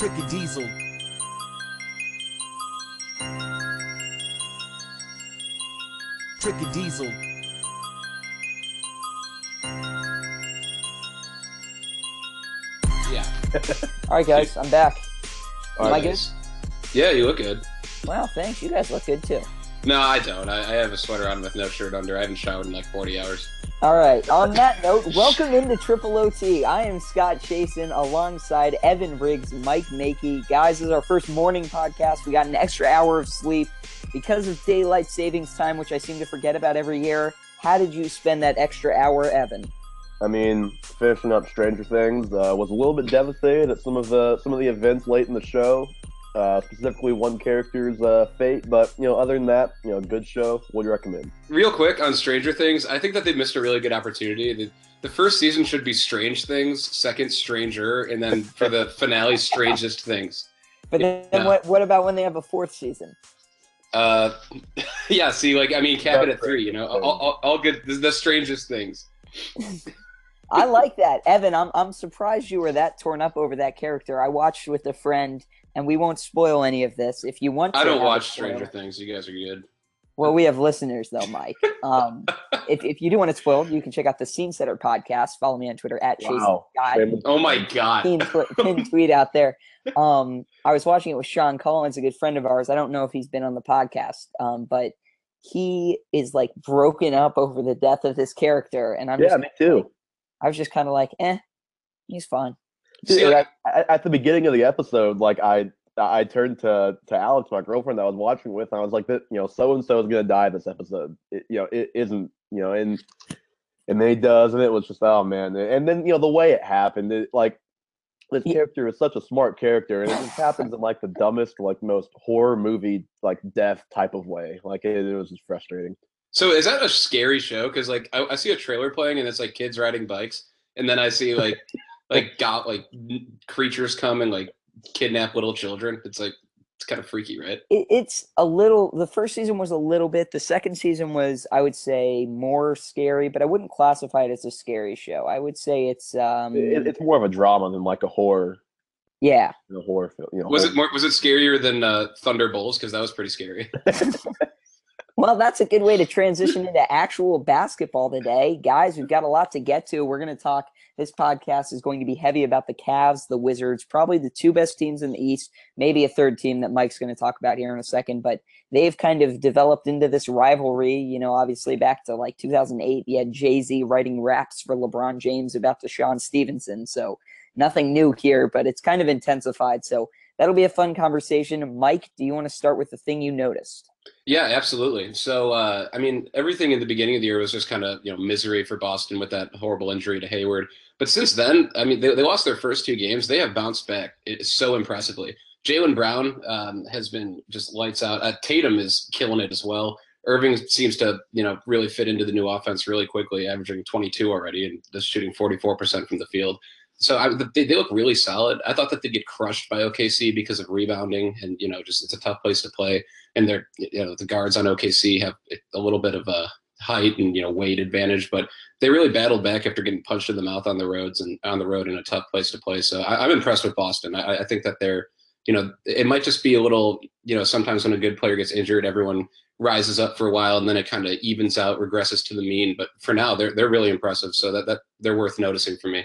Tricky Diesel. Tricky Diesel. Yeah. All right, guys, I'm back. Am I good? Yeah, you look good. Wow, thanks. You guys look good too. No, I don't. I, I have a sweater on with no shirt under. I haven't showered in like 40 hours. All right. On that note, welcome into Triple OT. I am Scott Chasen alongside Evan Riggs, Mike Makey. Guys, this is our first morning podcast. We got an extra hour of sleep because of daylight savings time, which I seem to forget about every year. How did you spend that extra hour, Evan? I mean, finishing up Stranger Things uh, was a little bit devastated at some of the some of the events late in the show, uh, specifically one character's uh, fate. But you know, other than that, you know, good show. Would recommend. Real quick on Stranger Things, I think that they missed a really good opportunity. The, the first season should be Strange Things, second Stranger, and then for the finale, Strangest Things. But then, Yeah. what, what about when they have a fourth season? Uh, yeah. See, like I mean, cap it at three. You know, all, all, all good. The, the strangest things. I like that, Evan. I'm I'm surprised you were that torn up over that character. I watched with a friend, and we won't spoil any of this. If you want, to I don't watch Stranger Things. You guys are good. Well, we have listeners though, Mike. Um, if, if you do want it spoiled, you can check out the Scene Setter podcast. Follow me on Twitter at Chase Wow. Guy. Oh my god. Pin, tw- pinned tweet out there. Um, I was watching it with Sean Collins, a good friend of ours. I don't know if he's been on the podcast, um, but he is like broken up over the death of this character, and I'm Yeah, just, me too. I was just kind of like, eh, he's fine. See, like- at, at- the beginning of the episode, like I I turned to to Alex, my girlfriend that I was watching with, and I was like, "That you know, so and so is gonna die this episode. It, you know, it isn't. You know, and and then he does, and it was just oh man. And then you know the way it happened, it, like this character is such a smart character, and it just happens in like the dumbest, like most horror movie like death type of way. Like it, it was just frustrating. So is that a scary show? Because like I, I see a trailer playing and it's like kids riding bikes, and then I see like like got like creatures come and like kidnap little children. It's like it's kind of freaky, right? it, it's a little the first season was a little bit the second season was i would say more scary but i wouldn't classify it as a scary show i would say it's um It, it's more of a drama than like a horror, yeah you know, horror film. You know, Was horror- it more? Was it scarier than uh, Thunderbolts? Because that was pretty scary. well that's a good way to transition into actual basketball today guys we've got a lot to get to we're going to talk this podcast is going to be heavy about the Cavs, the Wizards, probably the two best teams in the East, maybe a third team that Mike's going to talk about here in a second. But they've kind of developed into this rivalry. You know, obviously back to like 2008, you had Jay Z writing raps for LeBron James about DeShawn Stevenson. So nothing new here, but it's kind of intensified. So that'll be a fun conversation. Mike, do you want to start with the thing you noticed? Yeah, absolutely. So, uh, I mean, everything in the beginning of the year was just kind of, you know, misery for Boston with that horrible injury to Hayward. But since then, I mean, they, they lost their first two games. They have bounced back so impressively. Jaylen Brown um, has been just lights out. Uh, Tatum is killing it as well. Irving seems to, you know, really fit into the new offense really quickly, averaging 22 already and just shooting 44% from the field. So I, they, they look really solid. I thought that they'd get crushed by OKC because of rebounding and, you know, just it's a tough place to play and they're you know the guards on OKC have a little bit of a height and you know weight advantage, but they really battled back after getting punched in the mouth on the roads and on the road in a tough place to play. So I, I'm impressed with Boston. I, I think that they're you know it might just be a little you know sometimes when a good player gets injured, everyone rises up for a while and then it kind of evens out, regresses to the mean. But for now, they're they're really impressive. So that that they're worth noticing for me.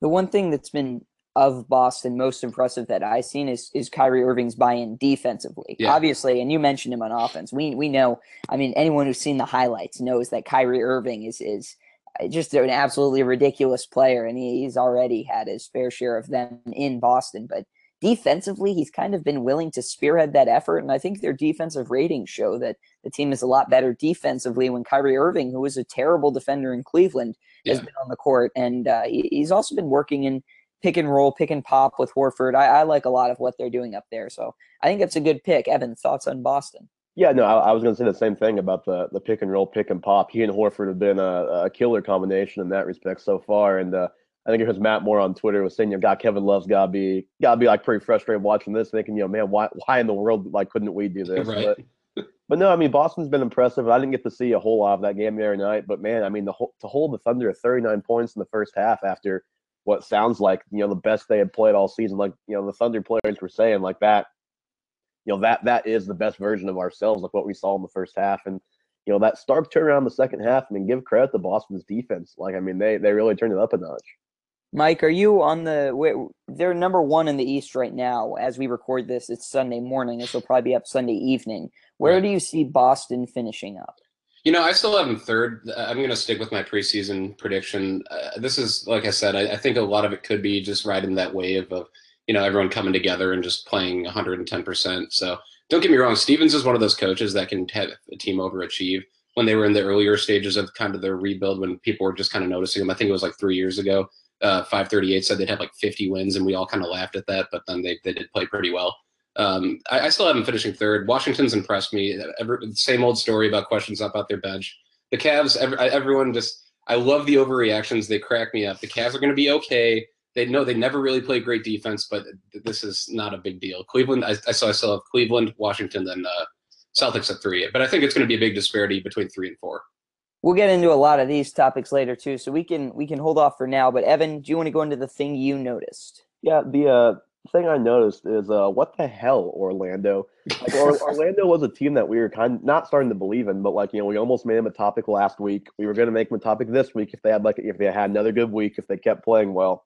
The one thing that's been of Boston most impressive that I've seen is is Kyrie Irving's buy-in defensively. Yeah. Obviously, and you mentioned him on offense. We we know. I mean, anyone who's seen the highlights knows that Kyrie Irving is is uh, just an absolutely ridiculous player, and he, he's already had his fair share of them in Boston. But defensively, he's kind of been willing to spearhead that effort, and I think their defensive ratings show that the team is a lot better defensively when Kyrie Irving, who was a terrible defender in Cleveland, has been on the court, and uh, he's also been working in pick and roll, pick and pop with Horford. I, I like a lot of what they're doing up there. So I think that's a good pick. Evan, thoughts on Boston? Yeah, no, I, I was going to say the same thing about the the pick and roll, pick and pop. He and Horford have been a, a killer combination in that respect so far, and uh, I think it was Matt Moore on Twitter was saying, you know, God, Kevin Love's got to be got to be like pretty frustrated watching this, thinking, you know, man, why why in the world like couldn't we do this? Right. But, but no, I mean Boston's been impressive. I didn't get to see a whole lot of that game the other night, but man, I mean the whole, to hold the Thunder at 39 points in the first half after what sounds like you know the best they had played all season. Like you know the Thunder players were saying like that. You know that that is the best version of ourselves, like what we saw in the first half, and you know that stark turnaround in the second half. I mean, give credit to Boston's defense. Like I mean, they they really turned it up a notch. Mike, are you on the? They're number one in the East right now. As we record this, it's Sunday morning. This will probably be up Sunday evening. Where Right. do you see Boston finishing up? You know, I still have them third. I'm going to stick with my preseason prediction. Uh, this is, like I said, I, I think a lot of it could be just riding that wave of, you know, everyone coming together and just playing 110%. So don't get me wrong. Stevens is one of those coaches that can have a team overachieve. When they were in the earlier stages of kind of their rebuild, when people were just kind of noticing them, I think it was like three years ago. Uh, 538 said they'd have like 50 wins, and we all kind of laughed at that. But then they, they did play pretty well. Um, I, I still have them finishing third. Washington's impressed me. Every, same old story about questions up out their bench. The Cavs, every, everyone just, I love the overreactions. They crack me up. The Cavs are going to be okay. They know they never really play great defense, but this is not a big deal. Cleveland, I, I saw I still have Cleveland, Washington, then uh, Celtics at three. But I think it's going to be a big disparity between three and four. We'll get into a lot of these topics later too, so we can we can hold off for now. But Evan, do you want to go into the thing you noticed? Yeah, the uh, thing I noticed is uh, what the hell, Orlando? Like or, Orlando was a team that we were kind of not starting to believe in, but like you know, we almost made them a topic last week. We were going to make them a topic this week if they had like if they had another good week, if they kept playing well.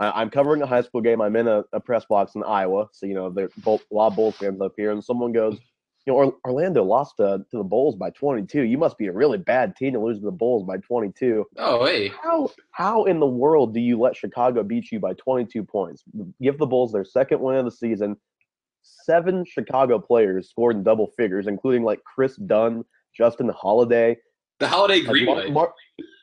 I, I'm covering a high school game. I'm in a, a press box in Iowa, so you know there's both a lot of Bulls fans up here, and someone goes. You know, Or- Orlando lost to, to the Bulls by 22. You must be a really bad team to lose to the Bulls by 22 Oh, hey. how how in the world do you let Chicago beat you by 22 points? Give the Bulls their second win of the season. Seven Chicago players scored in double figures, including like Kris Dunn, Justin Holiday. The holiday Like, Greenway. Mark,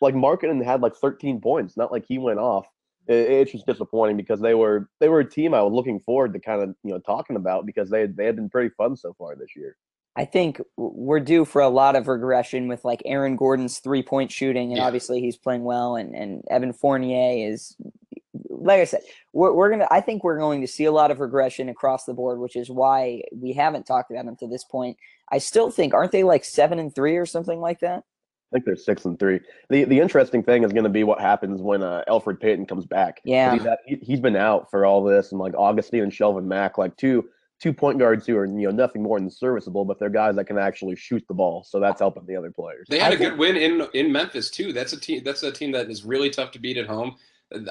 like Markkanen had like 13 points. Not like he went off. It- it's just disappointing because they were they were a team I was looking forward to kind of you know talking about because they they had been pretty fun so far this year. I think we're due for a lot of regression with like Aaron Gordon's three point shooting, and Yeah. obviously he's playing well, and and Evan Fournier is, like I said, we're we're gonna. I think we're going to see a lot of regression across the board, which is why we haven't talked about them to this point. I still think aren't they like seven and three or something like that? I think they're six and three. The the interesting thing is going to be what happens when uh, Elfrid Payton comes back. Yeah. he's, had- he, he's been out for all this, and like Augustin and Shelvin Mack, like two two point guards who are you know nothing more than serviceable, but they're guys that can actually shoot the ball. So that's helping the other players. They had I a good win in in Memphis too. That's a team. That's a team that is really tough to beat at home.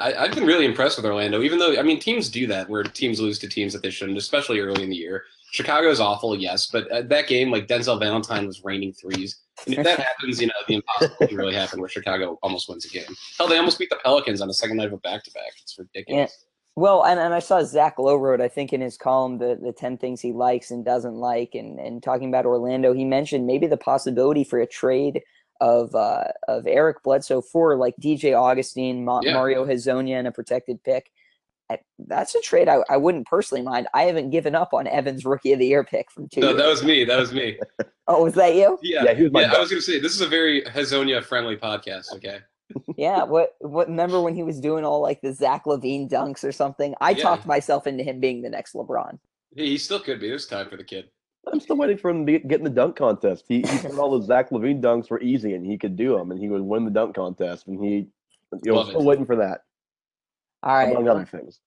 I, I've been really impressed with Orlando, even though I mean teams do that where teams lose to teams that they shouldn't, especially early in the year. Chicago's awful, yes, but uh, that game, like Denzel Valentine was raining threes, and if that happens, you know the impossible can really happen where Chicago almost wins a game. Hell, they almost beat the Pelicans on the second night of a back to back. It's ridiculous. Yeah. Well, and, and I saw Zach Lowe wrote, I think, in his column the, the 10 things he likes and doesn't like, and, and talking about Orlando, he mentioned maybe the possibility for a trade of uh, of Eric Bledsoe for like DJ Augustin, Ma- Yeah. Mario Hezonja, and a protected pick. I, that's a trade I, I wouldn't personally mind. I haven't given up on Evans' rookie of the year pick from two. No, years that was me. That was me. Oh, was that you? Yeah, Yeah, he was my yeah. I was gonna say this is a very Hezonja friendly podcast. Okay. Yeah. What? What? Remember when he was doing all like the Zach LaVine dunks or something? I Yeah. talked myself into him being the next LeBron. He, he still could be. There's time for the kid. I'm still waiting for him to get in the dunk contest. He, he thought all those Zach LaVine dunks were easy, and he could do them, and he would win the dunk contest, and he. You know, Love it. still waiting for that, All right. among other things.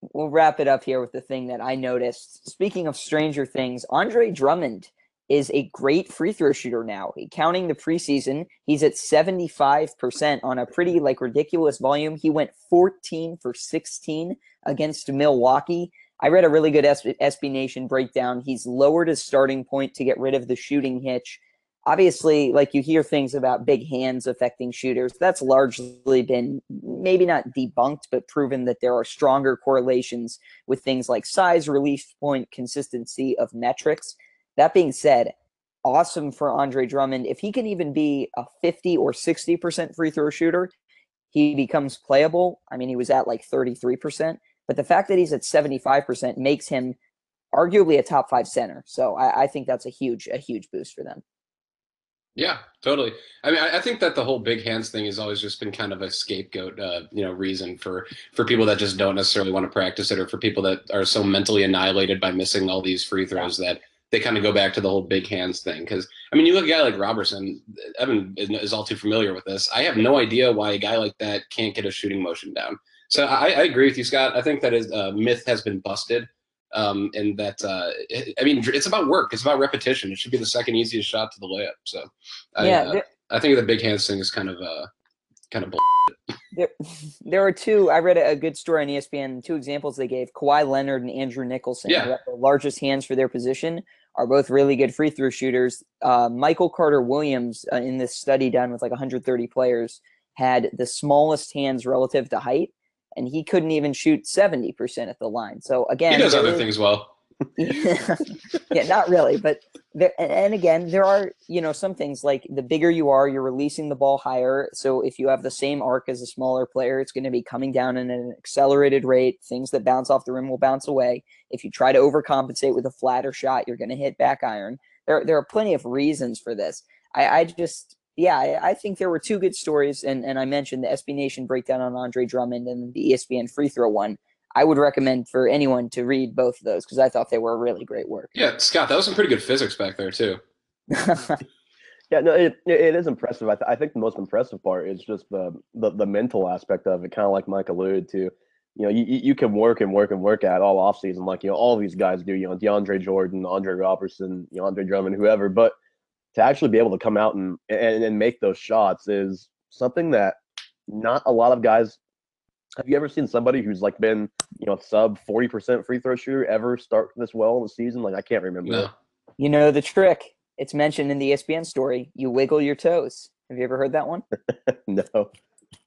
we'll wrap it up here with the thing that I noticed. Speaking of stranger things, Andre Drummond is a great free throw shooter now. Counting the preseason, he's at 75% on a pretty like ridiculous volume. He went 14 for 16 against Milwaukee. I read a really good SB, SB Nation breakdown. He's lowered his starting point to get rid of the shooting hitch. Obviously, like you hear things about big hands affecting shooters. That's largely been maybe not debunked, but proven that there are stronger correlations with things like size, release point, consistency of metrics. That being said, awesome for Andre Drummond. If he can even be a 50 or 60% free throw shooter, he becomes playable. I mean, he was at like 33%, but the fact that he's at 75% makes him arguably a top five center. So I, I think that's a huge, a huge boost for them. Yeah, totally. I mean, I, I think that the whole big hands thing has always just been kind of a scapegoat, uh, you know, reason for for people that just don't necessarily want to practice it, or for people that are so mentally annihilated by missing all these free throws that they kind of go back to the whole big hands thing. Because I mean, you look at a guy like Roberson. Evan is all too familiar with this. I have no idea why a guy like that can't get a shooting motion down. So I, I agree with you, Scott. I think that is uh, myth has been busted, um, and that uh, it- I mean it's about work. It's about repetition. It should be the second easiest shot to the layup. So I, yeah, uh, there, I think the big hands thing is kind of uh, kind of there, there are two. I read a, good story on ESPN. Two examples they gave: Kawhi Leonard and Andrew Nicholson, Yeah. the largest hands for their position, are both really good free throw shooters. Uh, Michael Carter Williams, uh, in this study done with like 130 players, had the smallest hands relative to height, and he couldn't even shoot 70% at the line. So again, He does other is- things well. yeah, yeah, not really, but there, and- and again, there are you know some things like the bigger you are, you're releasing the ball higher. So if you have the same arc as a smaller player, it's going to be coming down at an accelerated rate. Things that bounce off the rim will bounce away. If you try to overcompensate with a flatter shot, you're going to hit back iron. There, there are plenty of reasons for this. I, I just, yeah, I, I think there were two good stories, and and I mentioned the SB Nation breakdown on Andre Drummond and the ESPN free throw one. I would recommend for anyone to read both of those because I thought they were really great work. Yeah, Scott, that was some pretty good physics back there too. Yeah, no, it it it is impressive. I, th- I think the most impressive part is just the the, the mental aspect of it. Kind of like Mike alluded to. You know, you, you you can work and work and work at all off season, like you know all these guys do. You know, DeAndre Jordan, Andre Roberson, you know, Andre Drummond, whoever. But to actually be able to come out and and, and make those shots is something that not a lot of guys. Have you ever seen somebody who's like been you know sub forty percent free throw shooter ever start this well in the season? Like I can't remember. No. you know the trick. It's mentioned in the ESPN story. You wiggle your toes. Have you ever heard that one? no.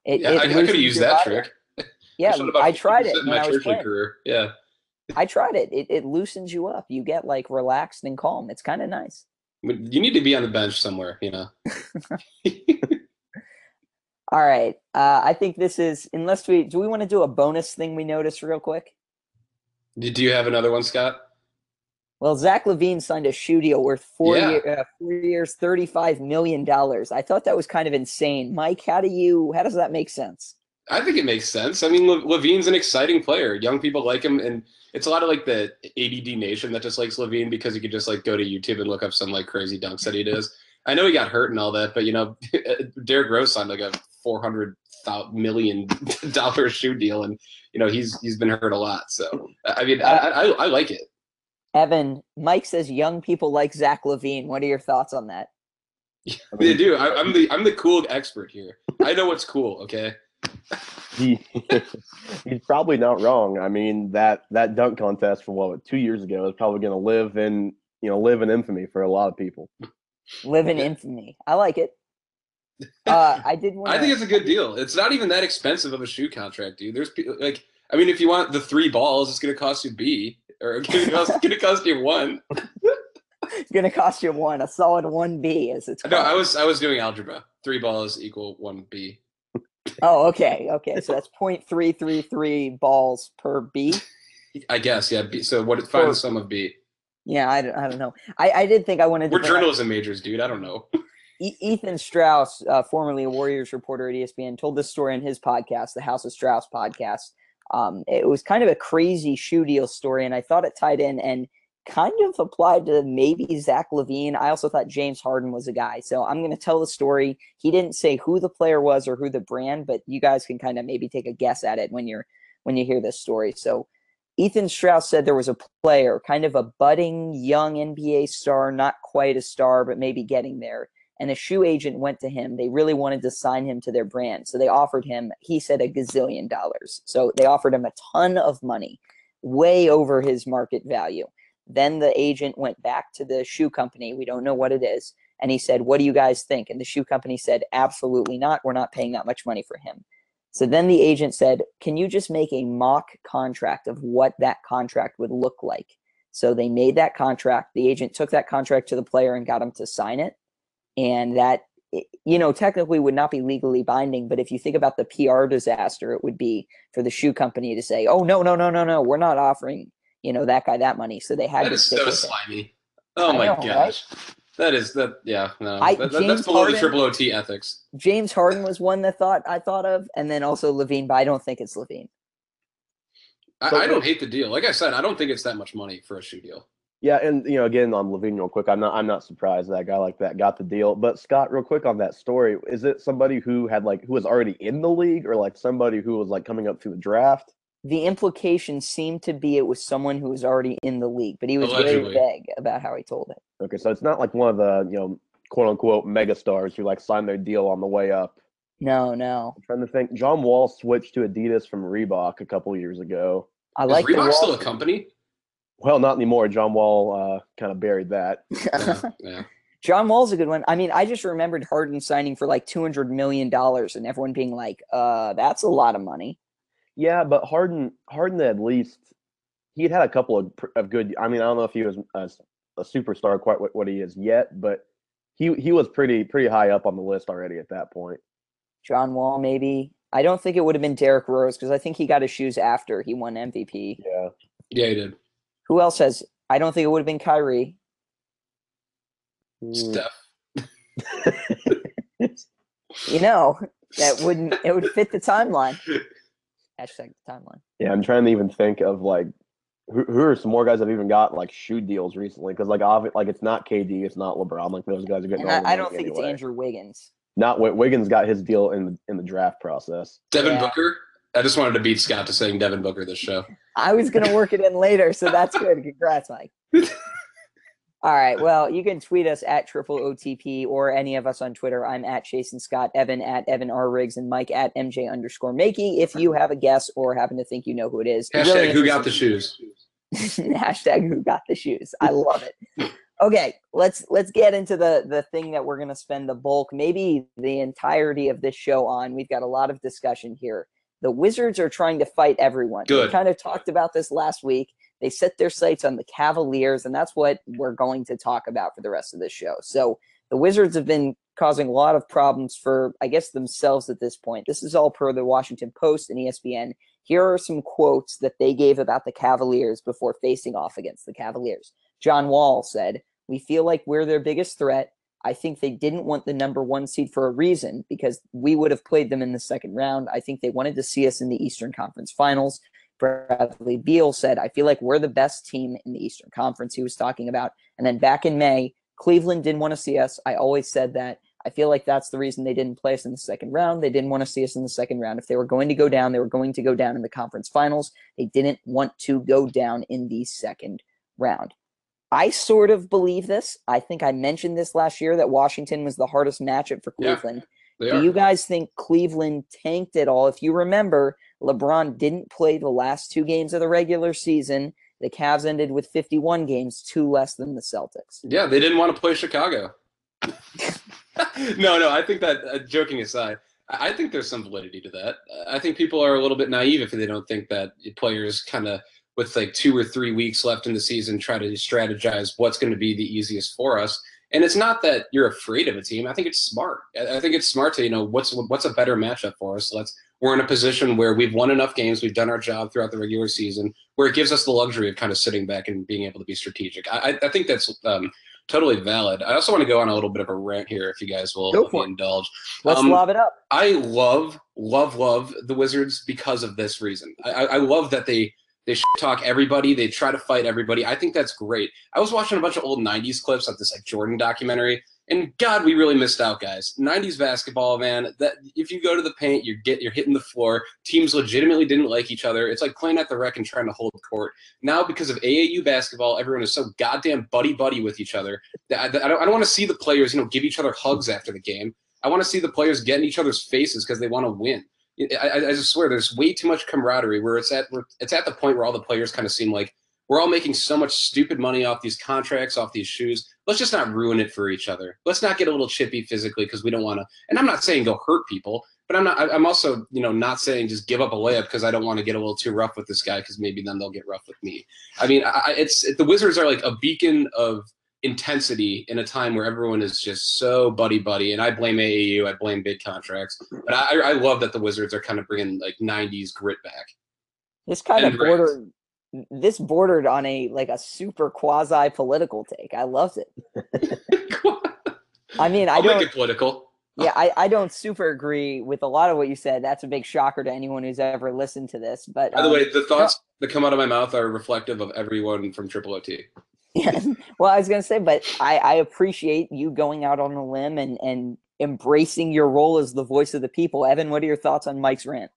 It, Yeah, it I, I could have used that body. trick. Yeah, showed I tried it in when my I was career. Yeah. I tried it. It it loosens you up. You get like relaxed and calm. It's kind of nice. You need to be on the bench somewhere, you know. All right. Uh, I think this is unless we do we want to do a bonus thing we noticed real quick. Do you have another one, Scott? Well, Zach LaVine signed a shoe deal worth four, Yeah. year, uh, four years, thirty-five million dollars. I thought that was kind of insane. Mike, how do you? How does that make sense? I think it makes sense. I mean, Le- LaVine's an exciting player. Young people like him, and it's a lot of like the ADD nation that just likes LaVine because you could just like go to YouTube and look up some like crazy dunks that he does. I know he got hurt and all that, but you know, Derrick Rose signed like a four hundred million dollar shoe deal, and you know he's he's been hurt a lot. So I mean, I, I, I like it. Evan, Mike says young people like Zach LaVine. What are your thoughts on that? I They do. I, I'm the I'm the cool expert here. I know what's cool. Okay. he he's probably not wrong. I mean that that dunk contest from what two years ago is probably going to live in you know live in infamy for a lot of people. Live in infamy. I like it. Uh, I did want. I think it's a good deal. It's not even that expensive of a shoe contract, dude. There's pe- like, I mean, if you want the three balls, it's gonna cost you B, or it's gonna cost, you one. It's gonna cost you one, a solid one B, as it's No. I was I was doing algebra. Three balls equal one B. Oh, okay, okay. So that's 0.333 balls per B. I guess, yeah. B, so what? Find the sum of B. Yeah, I, don't- I don't know. I, I did think I wanted to. We're journalism majors, dude. I don't know. Ethan Strauss, uh, formerly a Warriors reporter at ESPN, told this story in his podcast, the House of Strauss podcast. Um, it was kind of a crazy shoe deal story, and I thought it tied in and kind of applied to maybe Zach LaVine. I also thought James Harden was a guy. So I'm going to tell the story. He didn't say who the player was or who the brand, but you guys can kind of maybe take a guess at it when you're when you hear this story. So Ethan Strauss said there was a player, kind of a budding young NBA star, not quite a star, but maybe getting there and a shoe agent went to him. They really wanted to sign him to their brand. So they offered him, he said, a gazillion dollars. So they offered him a ton of money, way over his market value. Then the agent went back to the shoe company. We don't know what it is. And he said, What do you guys think? And the shoe company said, Absolutely not. We're not paying that much money for him. So then the agent said, Can you just make a mock contract of what that contract would look like? So they made that contract. The agent took that contract to the player and got him to sign it and that eh, you know technically would not be legally binding but if you think about the pr disaster it would be for the shoe company to say oh no no no no no we're not offering you know that guy that money so they had That to is stick so with it. slimy. Oh I my know, right? gosh. That is that. Yeah, no. I- that, that- that's below Harden- the triple OT ethics. james harden was one that thought i thought of and then also lavine but i don't think it's lavine I, I don't hate the deal. Like I said, I don't think it's that much money for a shoe deal. Yeah, and you know, again on LaVine, real quick, I'm not I'm not surprised that a guy like that got the deal. But Scott, real quick on that story, is it somebody who had like who was already in the league, or like somebody who was like coming up through the draft? The implication seemed to be it was someone who was already in the league, but he was Allegedly. very vague about how he told it. Okay, so it's not like one of the you know quote unquote mega stars who like signed their deal on the way up. No, no. I'm trying to think. John Wall switched to Adidas from Reebok a couple years ago. I Is like the Reebok still a company? Well, not anymore. John Wall uh, kind of buried that. Yeah, yeah. John Wall's a good one. I mean, I just remembered Harden signing for like two hundred million dollars, and everyone being like, "Uh, that's a lot of money." Yeah, but Harden, Harden at least he'd had a couple of, of good. I mean, I don't know if he was a superstar quite what, what he is yet, but he he was pretty pretty high up on the list already at that point. John Wall, maybe. I don't think it would have been Derrick Rose because I think he got his shoes after he won MVP. Yeah, Yeah, he did. Who else has? I don't think it would have been Kyrie. Mm, Steph. You know, that wouldn't. It would fit the timeline. Hashtag the timeline. yeah. I'm trying to even think of like who, who are some more guys that have even got like shoe deals recently? Because like obvi- like it's not KD, it's not LeBron. Like those guys are getting. And all the I, I don't think it's. Andrew Wiggins. Not Wiggins got his deal in the in the draft process. Devin Yeah. Booker. I just wanted to beat Scott to saying Devin Booker this show. I was gonna work it in later, so that's good. Congrats, Mike. All right. Well, you can tweet us at triple OTP or any of us on Twitter. I'm at Jason Scott, Evan at Evan R Riggs, and Mike at MJ underscore Makey. If you have a guess or happen to think you know who it is, Hashtag really who got the shoes? hashtag who got the shoes. I love it. Okay, let's let's get into the the thing that we're gonna spend the bulk, maybe the entirety of this show on. We've got a lot of discussion here. The Wizards are trying to fight everyone. Good. We kind of talked about this last week. They set their sights on the Cavaliers, and that's what we're going to talk about for the rest of this show. So the Wizards have been causing a lot of problems for, I guess, themselves at this point. This is all per the Washington Post and ESPN. Here are some quotes that they gave about the Cavaliers before facing off against the Cavaliers. John Wall said, We feel like we're their biggest threat. I think they didn't want the number one seed for a reason because we would have played them in the second round. I think they wanted to see us in the Eastern Conference Finals. Bradley Beal said, I feel like we're the best team in the Eastern Conference, he was talking about. And then back in May, Cleveland didn't want to see us. I always said that. I feel like that's the reason they didn't play us in the second round. They didn't want to see us in the second round. If they were going to go down, they were going to go down in the conference finals. They didn't want to go down in the second round. I sort of believe this. I think I mentioned this last year that Washington was the hardest matchup for Cleveland. They Do are. you guys think Cleveland tanked it all? If you remember, LeBron didn't play the last two games of the regular season. The Cavs ended with 51 games, two less than the Celtics. Yeah, they didn't want to play Chicago. no, no. I think that, uh, joking aside, I think there's some validity to that. I think people are a little bit naive if they don't think that players kind of, with like two or three weeks left in the season, try to strategize what's going to be the easiest for us. And it's not that you're afraid of a team. I think it's smart. I I think it's smart to you know what's what's a better matchup for us. Let's we're in a position where we've won enough games, we've done our job throughout the regular season, where it gives us the luxury of kind of sitting back and being able to be strategic. I, I- think that's um, totally valid. I also want to go on a little bit of a rant here, if you guys will Go for me it. indulge. Let's Um, lob it up. I love, love, love the Wizards because of this reason. I, I I love that they they talk everybody. They try to fight everybody. I think that's great. I was watching a bunch of old '90s clips of this like Jordan documentary, and God, we really missed out, guys. '90s basketball, man. That if you go to the paint, you get you're hitting the floor. Teams legitimately didn't like each other. It's like playing at the rec and trying to hold court. Now, because of AAU basketball, everyone is so goddamn buddy buddy with each other. that I, I don't, I don't want to see the players, you know, give each other hugs after the game. I want to see the players get in each other's faces because they want to win. I, I, I just swear, there's way too much camaraderie where it's at. Where it's at the point where all the players kind of seem like we're all making so much stupid money off these contracts, off these shoes. Let's just not ruin it for each other. Let's not get a little chippy physically because we don't want to. And I'm not saying go hurt people, but I'm not. I'm also, you know, not saying just give up a layup because I don't want to get a little too rough with this guy because maybe then they'll get rough with me. I mean, I, it's the Wizards are like a beacon of intensity in a time where everyone is just so buddy buddy. And I blame AAU, I blame big contracts, but I, I love that the Wizards are kind of bringing like '90s grit back. This kind of and rants. bordered. This bordered on a like a super quasi political take. I loved it. I mean, I I'll don't. make it political. yeah, I, I don't super agree with a lot of what you said. That's a big shocker to anyone who's ever listened to this. But By the um, way, the thoughts that come out of my mouth are reflective of everyone from Triple OT. Yeah. Well, I was gonna say, but I, I appreciate you going out on a limb and and embracing your role as the voice of the people. Evan, what are your thoughts on Mike's rant?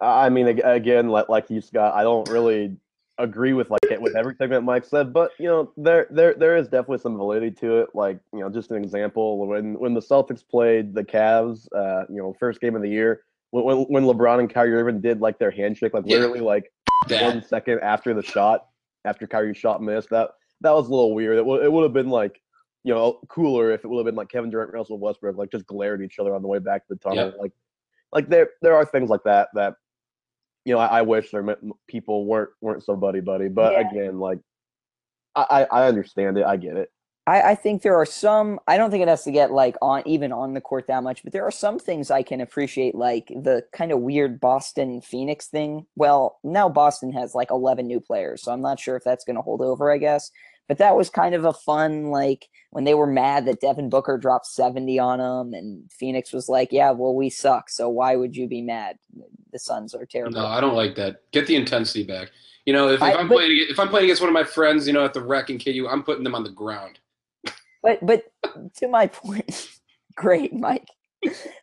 I mean, again, like like you, Scott, I don't really agree with like with everything that Mike said, but you know, there there there is definitely some validity to it. Like you know, just an example when when the Celtics played the Cavs, uh, you know, first game of the year, when when, LeBron and Kyrie Irving did like their handshake, like Yeah. literally like That one second after the shot, after Kyrie's shot missed, that that was a little weird. It would it would have been like. You know, cooler if it would have been like Kevin Durant, and Russell Westbrook, like just glared at each other on the way back to the tunnel. Yeah. Like, like there there are things like that that you know, I, I wish there people weren't weren't so buddy buddy. But Yeah. again, like I, I I understand it. I get it. I, I think there are some. I don't think it has to get like on even on the court that much, but there are some things I can appreciate, like the kind of weird Boston Phoenix thing. Well, now Boston has like eleven new players, so I'm not sure if that's going to hold over. I guess, but that was kind of a fun like when they were mad that Devin Booker dropped seventy on them, and Phoenix was like, "Yeah, well, we suck, so why would you be mad? The Suns are terrible." no, I don't like that. Get the intensity back. You know, if, if I- I'm but- playing if I'm playing against one of my friends, you know, at the rec in KU, I'm putting them on the ground. But but to my point, great, Mike.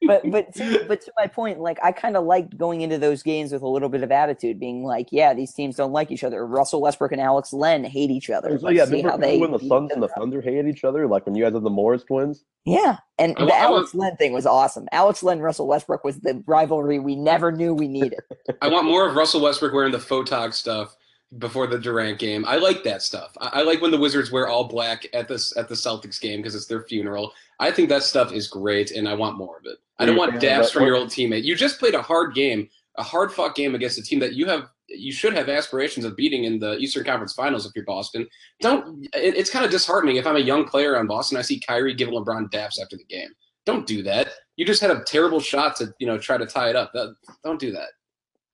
But but to, but to my point, like I kind of liked going into those games with a little bit of attitude, being like, yeah, these teams don't like each other. Russell Westbrook and Alex Len hate each other. So yeah, see how they when the Suns and the. Thunder hated each other, like when you guys had the Morris twins. yeah, and I the I Alex Len thing was awesome. Alex Len Russell Westbrook was the rivalry we never knew we needed. I want more of Russell Westbrook wearing the photog stuff before the Durant game. I like that stuff. I, I like when the Wizards wear all black at this at the Celtics game because it's their funeral. I think that stuff is great, and I want more of it. I don't want a fan of dabs from your old teammate. You just played a hard game, a hard fought game against a team that you have. You should have aspirations of beating in the Eastern Conference Finals if you're Boston. Don't. It, it's kind of disheartening if I'm a young player on Boston. I see Kyrie giving LeBron daps after the game. Don't do that. You just had a terrible shot to you know try to tie it up. That, don't do that.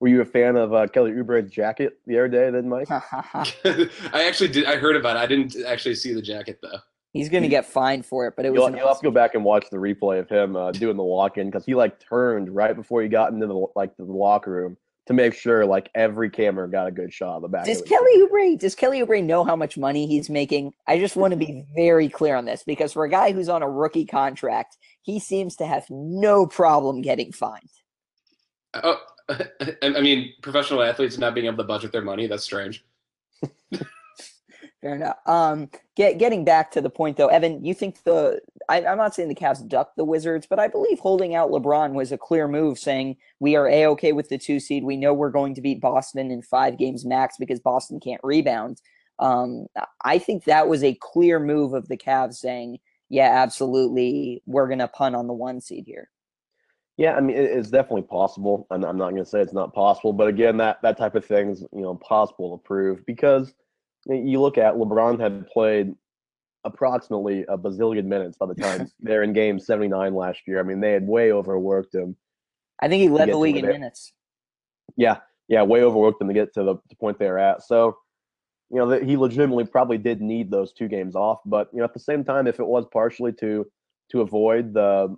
Were you a fan of uh, Kelly Oubre's jacket the other day, then, Mike? I actually did. I heard about it. I didn't actually see the jacket though. He's gonna get fined for it, but it was You'll, an you'll have to go back and watch the replay of him uh, doing the walk-in because he like turned right before he got into the like the locker room to make sure like every camera got a good shot of the back. Does of Kelly shirt. Oubre does Kelly Oubre know how much money he's making? I just want to be very clear on this because for a guy who's on a rookie contract, he seems to have no problem getting fined. Oh, I mean, professional athletes not being able to budget their money—that's strange. Fair enough. Um, get getting back to the point though, Evan, you think the I, I'm not saying the Cavs ducked the Wizards, but I believe holding out LeBron was a clear move, saying we are a okay with the two seed. We know we're going to beat Boston in five games max because Boston can't rebound. Um, I think that was a clear move of the Cavs saying, yeah, absolutely, we're gonna punt on the one seed here. Yeah, I mean it's definitely possible. I'm, I'm not going to say it's not possible, but again, that that type of thing's you know possible to prove because you look at LeBron had played approximately a bazillion minutes by the time they're in Game 79 last year. I mean, they had way overworked him. I think he led the league in minutes. Yeah, yeah, way overworked them to get to the, the point they're at. So, you know, he legitimately probably did need those two games off. But you know, at the same time, if it was partially to to avoid the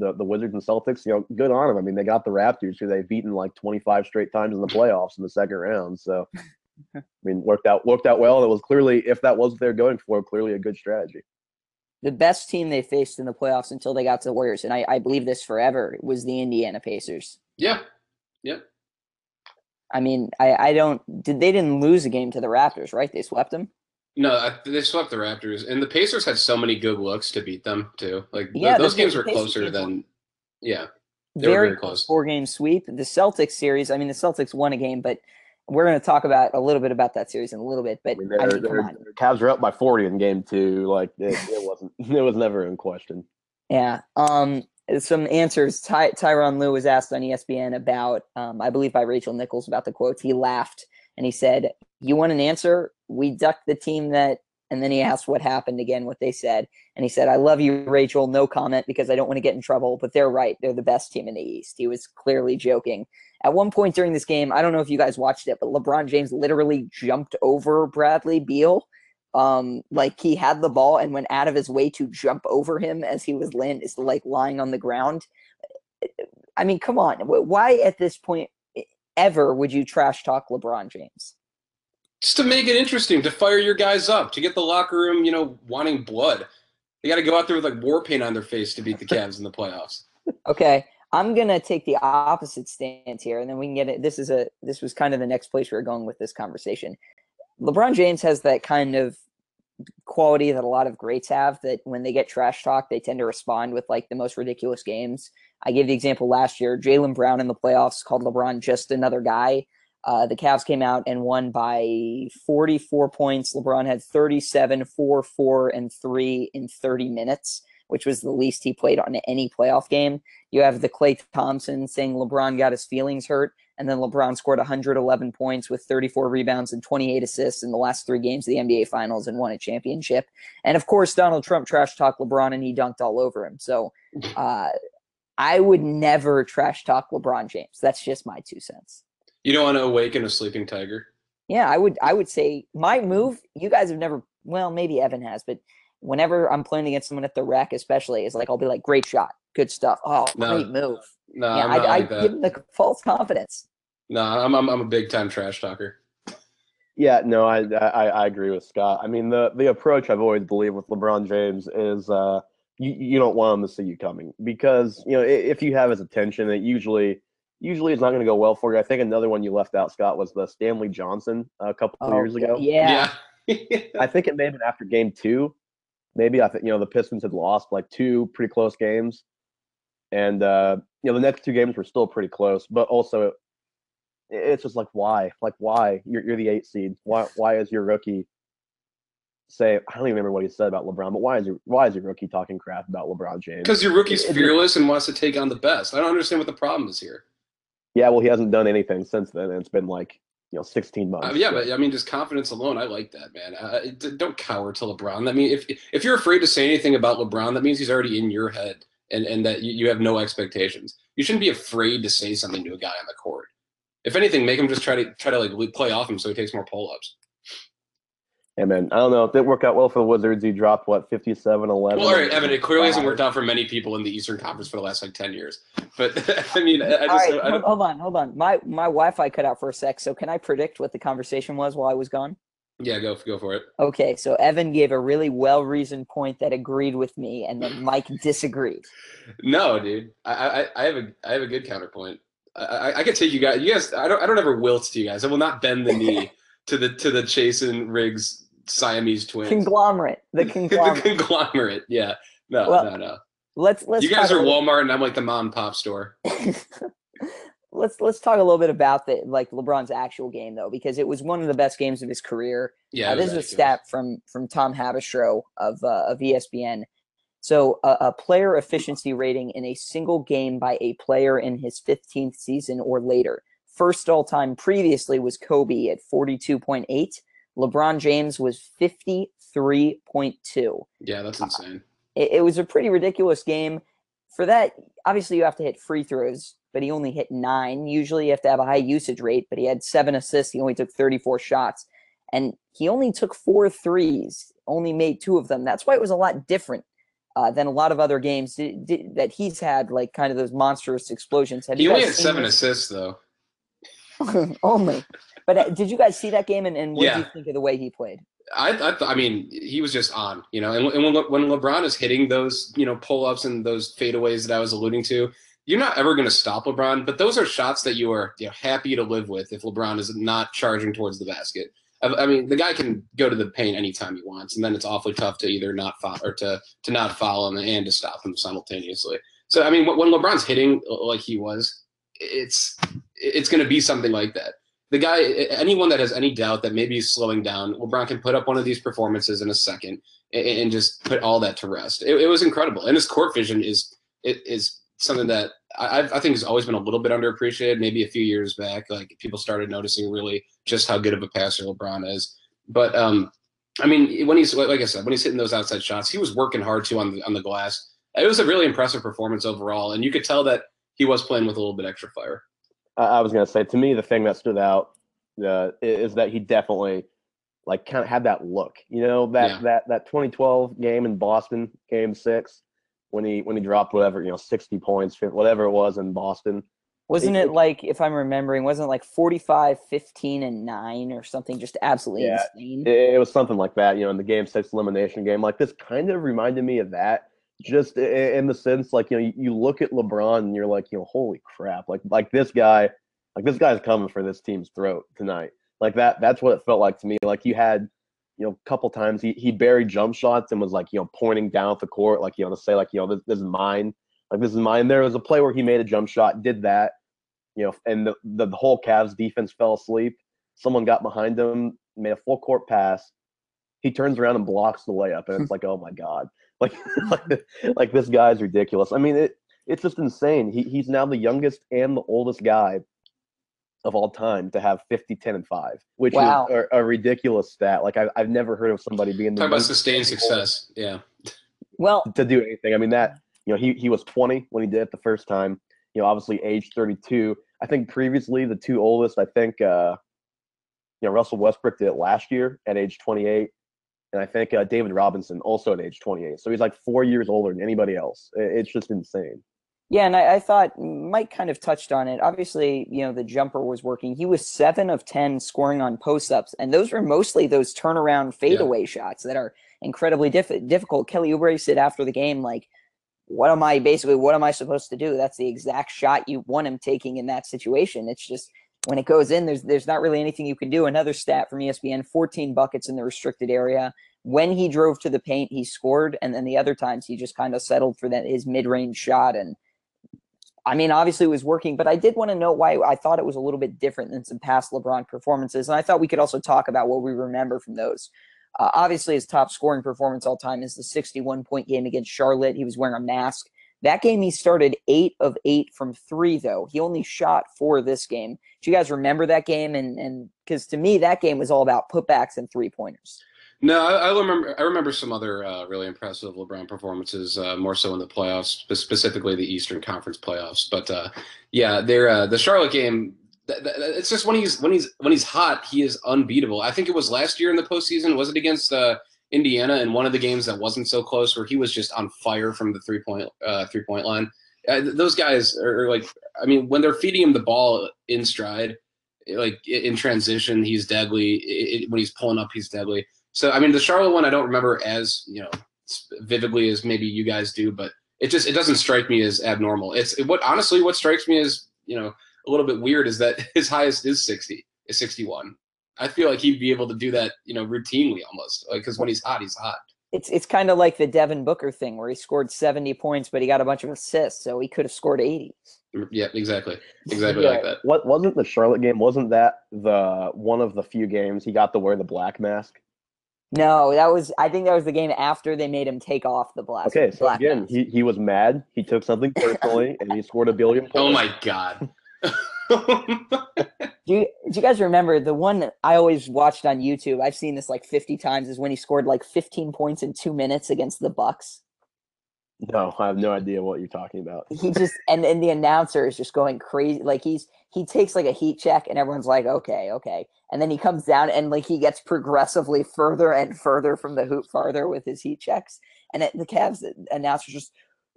the the Wizards and Celtics, you know, good on them. I mean, they got the Raptors, who they've beaten like 25 straight times in the playoffs in the second round. So, I mean, worked out worked out well. And it was clearly, if that was what they're going for, clearly a good strategy. The best team they faced in the playoffs until they got to the Warriors, and I, I believe this forever, was the Indiana Pacers. Yeah, yeah. I mean, I, I don't did they didn't lose a game to the Raptors, right? They swept them. No, they swept the Raptors, and the Pacers had so many good looks to beat them too. Like th- Yeah, the- those games were closer games were- than. Yeah, They were Very, very close close. four game sweep. The Celtics series, I mean, the Celtics won a game, but we're going to talk about a little bit about that series in a little bit. But I mean, I mean, come on. their Cavs were up by 40 in game two. Like it, it wasn't, it was never in question. Yeah. Um, some answers. Ty- Tyronn Lue was asked on ESPN about, um, I believe by Rachel Nichols about the quotes. He laughed and he said, "You want an answer? We ducked the team that." And then he asked what happened again, what they said, and he said, "I love you, Rachel. No comment because I don't want to get in trouble, but they're right. They're the best team in the East." He was clearly joking. At one point during this game, I don't know if you guys watched it, but LeBron James literally jumped over Bradley Beal um like he had the ball and went out of his way to jump over him as he was land like lying on the ground i mean come on why at this point ever would you trash talk lebron james just to make it interesting, to fire your guys up, to get the locker room, you know, wanting blood. They got to go out there with like war paint on their face to beat the Cavs in the playoffs. Okay, I'm gonna take the opposite stance here, and then we can get it. This is a this was kind of the next place we were going with this conversation. LeBron James has that kind of quality that a lot of greats have that when they get trash talk, they tend to respond with like the most ridiculous games. I gave the example last year. Jaylen Brown in the playoffs called LeBron just another guy. Uh, the Cavs came out and won by 44 points. LeBron had 37, 4, 4, and 3 in 30 minutes, which was the least he played on any playoff game. You have the Klay Thompson saying LeBron got his feelings hurt, and then LeBron scored 111 points with 34 rebounds and 28 assists in the last three games of the NBA Finals and won a championship. And of course, Donald Trump trash talked LeBron and he dunked all over him. So uh, I would never trash talk LeBron James. That's just my two cents. You don't want to awaken a sleeping tiger. Yeah, I would. I would say my move. You guys have never. Well, maybe Evan has, but whenever I'm playing against someone at the rack, especially, is like I'll be like, "Great shot, good stuff. Oh, No, great move." No, yeah, I'm not I like that. give them the false confidence. No, I'm, I'm I'm a big time trash talker. Yeah, no, I, I I agree with Scott. I mean, the the approach I've always believed with LeBron James is uh, you you don't want him to see you coming because you know if you have his attention, it usually usually it's not going to go well for you. I think another one you left out, Scott, was the Stanley Johnson a couple of Oh, years ago. Yeah. Yeah. I think it may have been after game two. Maybe I think you know the Pistons had lost like two pretty close games, and uh, you know the next two games were still pretty close. But also, it, it's just like why, like why you're you're the eight seed. Why why is your rookie say I don't even remember what he said about LeBron, but why is your why is your rookie talking crap about LeBron James? Because your rookie's It- it- fearless and wants to take on the best. I don't understand what the problem is here. Yeah, well, he hasn't done anything since then, and it's been like you know 16 months. Uh, yeah, but I mean, just confidence alone, I like that, man. Uh, d- don't cower to LeBron. I mean, if if you're afraid to say anything about LeBron, that means he's already in your head, and and that you, you have no expectations. You shouldn't be afraid to say something to a guy on the court. If anything, make him just try to try to like play off him so he takes more pull ups. Hey then I don't know. If it didn't work out well for the Wizards. He dropped what 57 11. Well, all right, Evan, it clearly hasn't worked out for many people in the Eastern Conference for the last like ten years. But I mean, I, I just right, I hold, don't, hold on, hold on. My my Wi-Fi cut out for a sec. So can I predict what the conversation was while I was gone? yeah, go go for it. Okay, so Evan gave a really well-reasoned point that agreed with me, and then Mike disagreed. No, dude, I, I I have a I have a good counterpoint. I, I, I can take you guys. You guys, I don't I don't ever wilt to you guys. I will not bend the knee to the to the Chasen Riggs Siamese twins. Conglomerate, the the conglomerate. conglomerate. Yeah. No, Well, no, no. let's let's. You guys are Walmart, and I'm like the mom and pop store. let's let's talk a little bit about the like LeBron's actual game though, because it was one of the best games of his career. Yeah. Uh, this is a stat from from Tom Haberstroh of uh, of ESPN. So a, a player efficiency rating in a single game by a player in his 15th season or later. First all time previously was Kobe at 42.8. LeBron James was 53.2 Yeah, that's insane. it, it was a pretty ridiculous game. For that, obviously you have to hit free throws, but he only hit nine. Usually you have to have a high usage rate, but he had seven assists. He only took 34 shots, and he only took four threes, only made two of them. That's why it was a lot different uh, than a lot of other games that he's had, like kind of those monstrous explosions. Have He only had seven those? assists though. only. But uh, did you guys see that game, and, and what did Yeah. you think of the way he played? I, I, th- I mean, he was just on, you know. And, and when, Le- when LeBron is hitting those, you know, pull ups and those fadeaways that I was alluding to, you're not ever going to stop LeBron. But those are shots that you are you know, happy to live with if LeBron is not charging towards the basket. I, I mean, the guy can go to the paint anytime he wants, and then it's awfully tough to either not follow or to to not follow him and to stop him simultaneously. So I mean, when when LeBron's hitting like he was, it's it's going to be something like that the guy, anyone that has any doubt that maybe he's slowing down, LeBron can put up one of these performances in a second and, and just put all that to rest. It, it was incredible, and his court vision is is something that I, I think has always been a little bit underappreciated. Maybe a few years back, like people started noticing really just how good of a passer LeBron is. But um, I mean, when he's like I said, when he's hitting those outside shots, he was working hard too on the on the glass. It was a really impressive performance overall, and you could tell that he was playing with a little bit extra fire. I, was gonna say to me the thing that stood out uh, is that he definitely like kind of had that look. You know that Yeah. that that 2012 game in Boston, Game Six, when he when he dropped whatever you know 60 points, whatever it was in Boston. Wasn't It- it like, if I'm remembering, wasn't it like 45, 15, and 9 or something just absolutely Yeah, insane? It, it was something like that, you know, in the game six elimination game. Like this kind of reminded me of that, just in the sense, like you know, you, you look at LeBron and you're like, you know, holy crap, like like this guy, like this guy's coming for this team's throat tonight. Like that, that's what it felt like to me. Like you had, you know, a couple times he he buried jump shots and was like, you know, pointing down at the court, like you know, to say like, you know, this, this is mine, like this is mine. There was a play where he made a jump shot, did that, you know, and the the, the whole Cavs defense fell asleep. Someone got behind him, made a full court pass. He turns around and blocks the layup, and it's like, oh my god, like, like, like this guy's ridiculous. I mean, it it's just insane. He he's now the youngest and the oldest guy of all time to have 50, 10, and 5, which Wow. is a, a ridiculous stat. Like, I've, I've never heard of somebody being the Talk about sustained and the oldest success. Yeah. Well, to do anything. I mean, that, you know, he, he was 20 when he did it the first time, you know, obviously age 32. I think previously the two oldest, I think, uh, you know, Russell Westbrook did it last year at age 28. And I think uh, David Robinson also at age 28. So he's like four years older than anybody else. It's just insane. Yeah, and I, I thought Mike kind of touched on it. Obviously, you know, the jumper was working. He was seven of 10 scoring on post ups, and those were mostly those turnaround fadeaway shots that are incredibly diff- difficult. Kelly Oubre said after the game, like, what am I basically, what am I supposed to do? That's the exact shot you want him taking in that situation. It's just when it goes in, there's there's not really anything you can do. Another stat from ESPN 14 buckets in the restricted area. When he drove to the paint, he scored, and then the other times he just kind of settled for that his mid range shot and I mean, obviously it was working, but I did want to know why I thought it was a little bit different than some past LeBron performances. And I thought we could also talk about what we remember from those. Uh, obviously, his top scoring performance all time is the 61 point game against Charlotte. He was wearing a mask. That game, he started eight of eight from three, though. He only shot four this game. Do you guys remember that game? And and because to me, that game was all about putbacks and three pointers. No, I, I remember. I remember some other uh, really impressive LeBron performances, uh, more so in the playoffs, specifically the Eastern Conference playoffs. But uh, yeah, they're uh, the Charlotte game. It's just when he's when he's when he's hot, he is unbeatable. I think it was last year in the postseason. Was it against uh, Indiana in one of the games that wasn't so close, where he was just on fire from the three point uh, three point line? Uh, th- those guys are, like, I mean, when they're feeding him the ball in stride, like in transition, he's deadly. I- I- when he's pulling up, he's deadly. So I mean, the Charlotte one I don't remember as you know vividly as maybe you guys do, but it just it doesn't strike me as abnormal. It's what honestly what strikes me as you know a little bit weird is that his highest is sixty, is sixty one. I feel like he'd be able to do that you know routinely almost Like because when he's hot, he's hot. It's it's kind of like the Devin Booker thing where he scored 70 points, but he got a bunch of assists, so he could have scored 80. Yeah, exactly, exactly Yeah, like that. What wasn't the Charlotte game? Wasn't that the one of the few games he got to wear the black mask? No, that was I think that was the game after they made him take off the black. Okay, so black again, mask. he, he was mad. He took something personally, and he scored a billion oh points. Oh my god. do you, do you guys remember the one that I always watched on YouTube? I've seen this like 50 times. Is when he scored like 15 points in two minutes against the Bucks. No, I have no idea what you're talking about. He just and and the announcer is just going crazy. Like he's he takes like a heat check, and everyone's like, okay, okay, and then he comes down and like he gets progressively further and further from the hoop farther with his heat checks, and it, the Cavs announcer just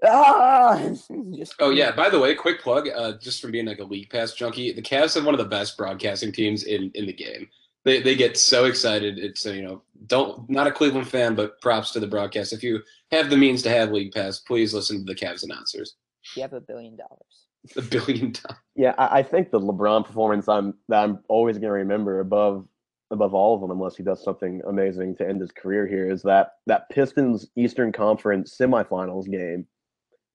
ah, just Oh yeah. By the way, quick plug. Uh, just from being like a league pass junkie, the Cavs have one of the best broadcasting teams in in the game. They they get so excited. It's uh, you know don't not a Cleveland fan, but props to the broadcast. If you have the means to have league pass, please listen to the Cavs announcers. You have a billion dollars. A billion dollars. Yeah, I, I think the LeBron performance I'm that I'm always going to remember above above all of them, unless he does something amazing to end his career here, is that that Pistons Eastern Conference semifinals game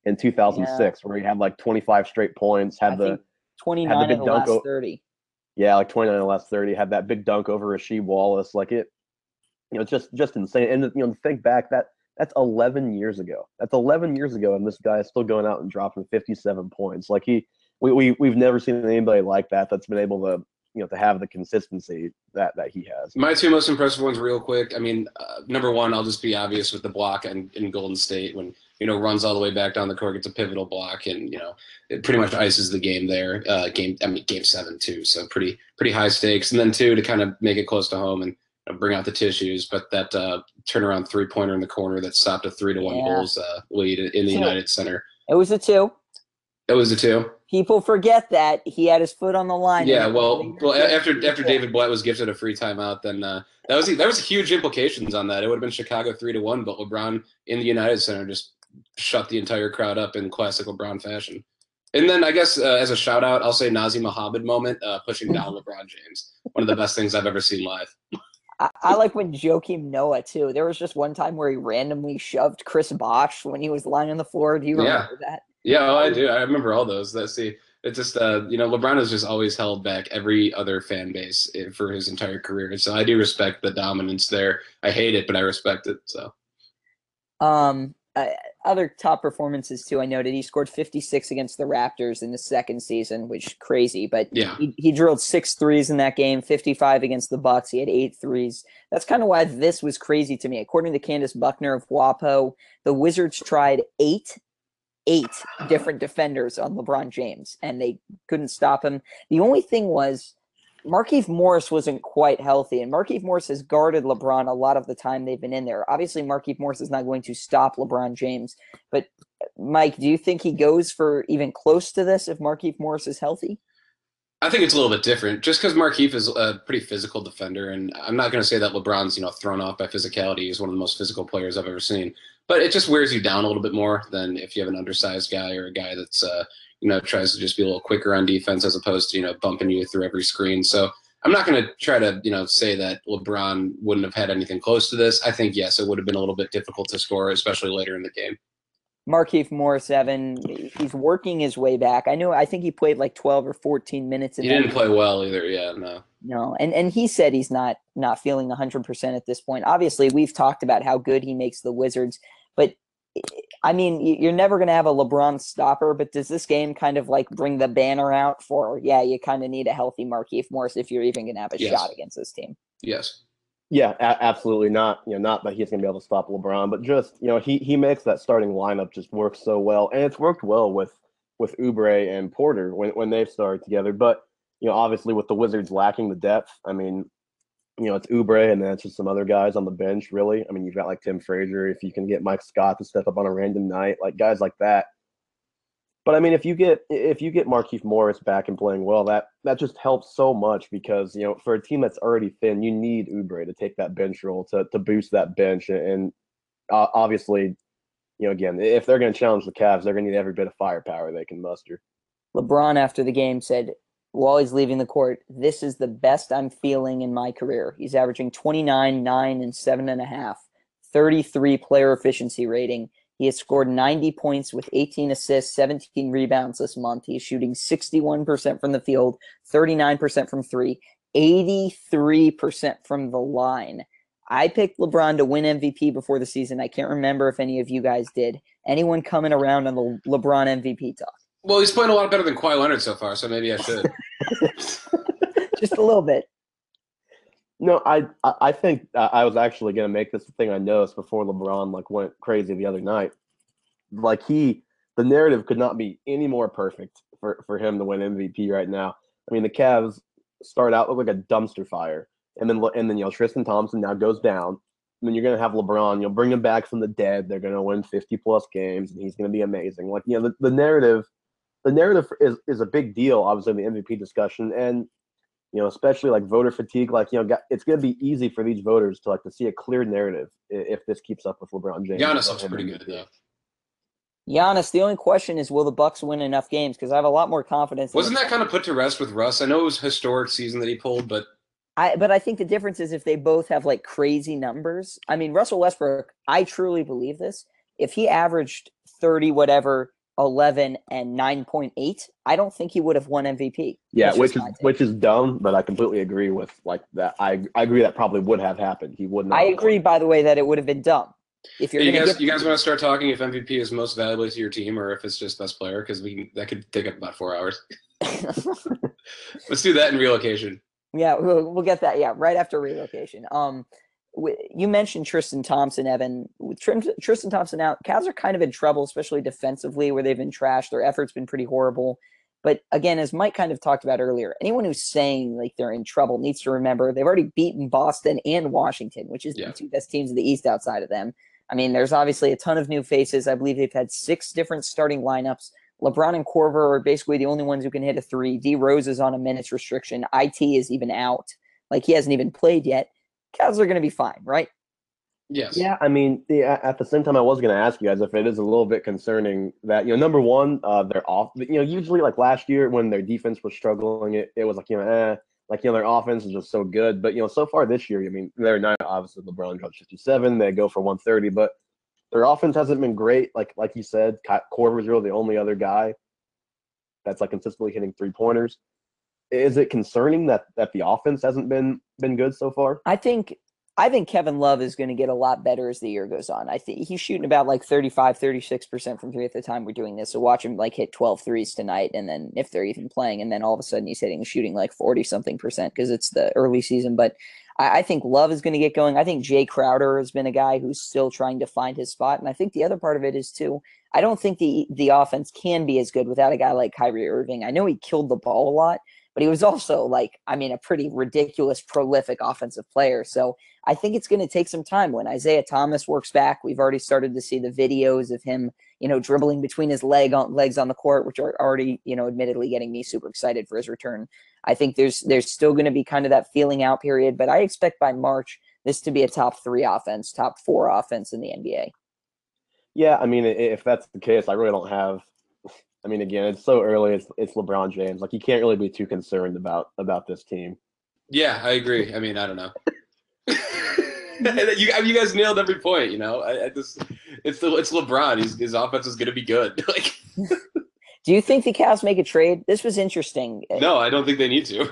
in 2006, where he had like 25 straight points, had I the think 29 big of the dunk last o- 30. yeah, like 29 and last 30, had that big dunk over Rasheed Wallace, like it, you know, it's just just insane. And you know, think back that that's 11 years ago. That's 11 years ago, and this guy is still going out and dropping 57 points. Like he, we we we've never seen anybody like that that's been able to you know to have the consistency that that he has. My two most impressive ones, real quick. I mean, uh, number one, I'll just be obvious with the block and in Golden State when you know runs all the way back down the court, gets a pivotal block, and you know it pretty much ices the game there. Uh, game, I mean, game seven too. So pretty pretty high stakes. And then two to kind of make it close to home and you know, bring out the tissues. But that uh, turnaround three pointer in the corner that stopped a three to one Yeah. Bulls uh, lead in the So- United Center. It was a two. It was a two. People forget that he had his foot on the line. Yeah, well, well, after after David Blatt was gifted a free timeout, then uh, that was that was huge implications on that. It would have been Chicago three to one, but LeBron in the United Center just shut the entire crowd up in classic LeBron fashion. And then I guess uh, as a shout out, I'll say Nazr Mohammed moment, uh, pushing down LeBron James. One of the best things I've ever seen live. I, I like when Joakim Noah too. There was just one time where he randomly shoved Chris Bosh when he was lying on the floor. Do you Yeah. remember that? Yeah, oh, I do. I remember all those. That see, it's just uh, you know, LeBron has just always held back every other fan base eh, for his entire career. So I do respect the dominance there. I hate it, but I respect it. So Um, uh, other top performances too. I noted he scored 56 against the Raptors in the second season, which crazy. But yeah, he, he drilled six threes in that game. 55 against the Bucks. He had eight threes. That's kind of why this was crazy to me. According to Candace Buckner of WAPO, the Wizards tried eight eight different defenders on LeBron James, and they couldn't stop him. The only thing was Markieff Morris wasn't quite healthy, and Markieff Morris has guarded LeBron a lot of the time they've been in there. Obviously, Markieff Morris is not going to stop LeBron James, but Mike, do you think he goes for even close to this if Markieff Morris is healthy? I think it's a little bit different. Just because Markieff is a pretty physical defender, and I'm not going to say that LeBron's you know thrown off by physicality. He's one of the most physical players I've ever seen, but it just wears you down a little bit more than if you have an undersized guy or a guy that's uh, you know tries to just be a little quicker on defense as opposed to you know bumping you through every screen. So I'm not going to try to you know say that LeBron wouldn't have had anything close to this. I think yes, it would have been a little bit difficult to score, especially later in the game. Markieff Morris, Evan, he's working his way back. I know. I think he played like 12 or 14 minutes. In He didn't play well either. Yeah, no. No, and and he said he's not not feeling 100% at this point. Obviously, we've talked about how good he makes the Wizards, but I mean, you're never going to have a LeBron stopper, but does this game kind of like bring the banner out for yeah, you kind of need a healthy Markieff Morris if you're even going to have a Yes. shot against this team. Yes. Yeah, a- absolutely not. You know, not that he's going to be able to stop LeBron, but just you know, he he makes that starting lineup just work so well, and it's worked well with with Oubre and Porter when when they've started together. But you know, obviously with the Wizards lacking the depth, I mean, you know, it's Oubre and then it's just some other guys on the bench. Really, I mean, you've got like Tim Frazier. If you can get Mike Scott to step up on a random night, like guys like that. But I mean, if you get if you get Markieff Morris back and playing well, that that just helps so much because you know for a team that's already thin, you need Oubre to take that bench role to to boost that bench, and uh, obviously, you know, again, if they're going to challenge the Cavs, they're going to need every bit of firepower they can muster. LeBron after the game said while he's leaving the court, "This is the best I'm feeling in my career." He's averaging 29, nine, and seven and a half, 33 player efficiency rating. He has scored 90 points with 18 assists, 17 rebounds this month. He's shooting 61% from the field, 39% from three, 83% from the line. I picked LeBron to win MVP before the season. I can't remember if any of you guys did. Anyone coming around on the LeBron MVP talk? Well, he's playing a lot better than Kawhi Leonard so far, so maybe I should. Just a little bit. No, I I I think uh, I was actually going to make this the thing I noticed before LeBron like went crazy the other night. Like he, the narrative could not be any more perfect for for him to win MVP right now. I mean, the Cavs start out look like a dumpster fire, and then and then you know Tristan Thompson now goes down. And then you're gonna have LeBron. You'll bring him back from the dead. They're gonna win 50 plus games, and he's gonna be amazing. Like you know, the, the narrative, the narrative is is a big deal, obviously in the MVP discussion, and you know, especially like voter fatigue. Like, you know, it's going to be easy for these voters to like to see a clear narrative if this keeps up with LeBron James. Giannis About looks pretty in good the- though. Giannis, the only question is will the Bucks win enough games? Because I have a lot more confidence. Wasn't that kind of put to rest with Russ? I know it was a historic season that he pulled, but I but I think the difference is if they both have like crazy numbers. I mean, Russell Westbrook, I truly believe this. If he averaged 30 whatever 11 and 9.8, I don't think he would have won MVP. Yeah, which is which is dumb, but I completely agree with like that. I I agree that probably would have happened. He would not. I agree won. by the way that it would have been dumb. If you're you going guys, to you guys want to start talking if MVP is most valuable to your team or if it's just best player? Because we can- that could take up about four hours. Let's do that in relocation. Yeah, we'll, we'll get that. Yeah, right after relocation. Um, w- you mentioned Tristan Thompson, Evan. With Tristan Thompson out, Cavs are kind of in trouble, especially defensively, where they've been trashed. Their effort's been pretty horrible. But again, as Mike kind of talked about earlier, anyone who's saying like they're in trouble needs to remember they've already beaten Boston and Washington, which is Yeah. the two best teams in the East outside of them. I mean, there's obviously a ton of new faces. I believe they've had six different starting lineups LeBron and Korver are basically the only ones who can hit a three. D Rose is on a minutes restriction. It is even out. Like he hasn't even played yet. Cavs are going to be fine, right? Yes. Yeah, I mean, yeah, at the same time, I was going to ask you guys if it is a little bit concerning that you know, number one, uh, they're off. You know, usually like last year when their defense was struggling, it, it was like you know, eh, like you know, their offense is just so good. But you know, so far this year, I mean, they're not obviously LeBron drops fifty seven, they go for one thirty, but their offense hasn't been great. Like like you said, Korver's really the only other guy that's like consistently hitting three pointers. Is it concerning that that the offense hasn't been been good so far? I think I think Kevin Love is going to get a lot better as the year goes on. I think he's shooting about like 35, 36% from three at the time we're doing this. So watch him like hit 12 threes tonight. And then if they're even playing, and then all of a sudden he's hitting shooting like 40 something percent because it's the early season. But I, I think Love is going to get going. I think Jay Crowder has been a guy who's still trying to find his spot. And I think the other part of it is too, I don't think the the offense can be as good without a guy like Kyrie Irving. I know he killed the ball a lot, but he was also like, I mean, a pretty ridiculous, prolific offensive player. So I think it's going to take some time when Isaiah Thomas works back. We've already started to see the videos of him, you know, dribbling between his leg on, legs on the court, which are already, you know, admittedly getting me super excited for his return. I think there's there's still going to be kind of that feeling out period, but I expect by March this to be a top three offense, top four offense in the NBA. Yeah, I mean, if that's the case, I really don't have I mean, again, it's so early. It's it's LeBron James. Like you can't really be too concerned about about this team. Yeah, I agree. I mean, I don't know. you, you guys nailed every point. You know, I, I just it's the it's LeBron. He's, his offense is going to be good. Like, do you think the Cavs make a trade? This was interesting. No, I don't think they need to.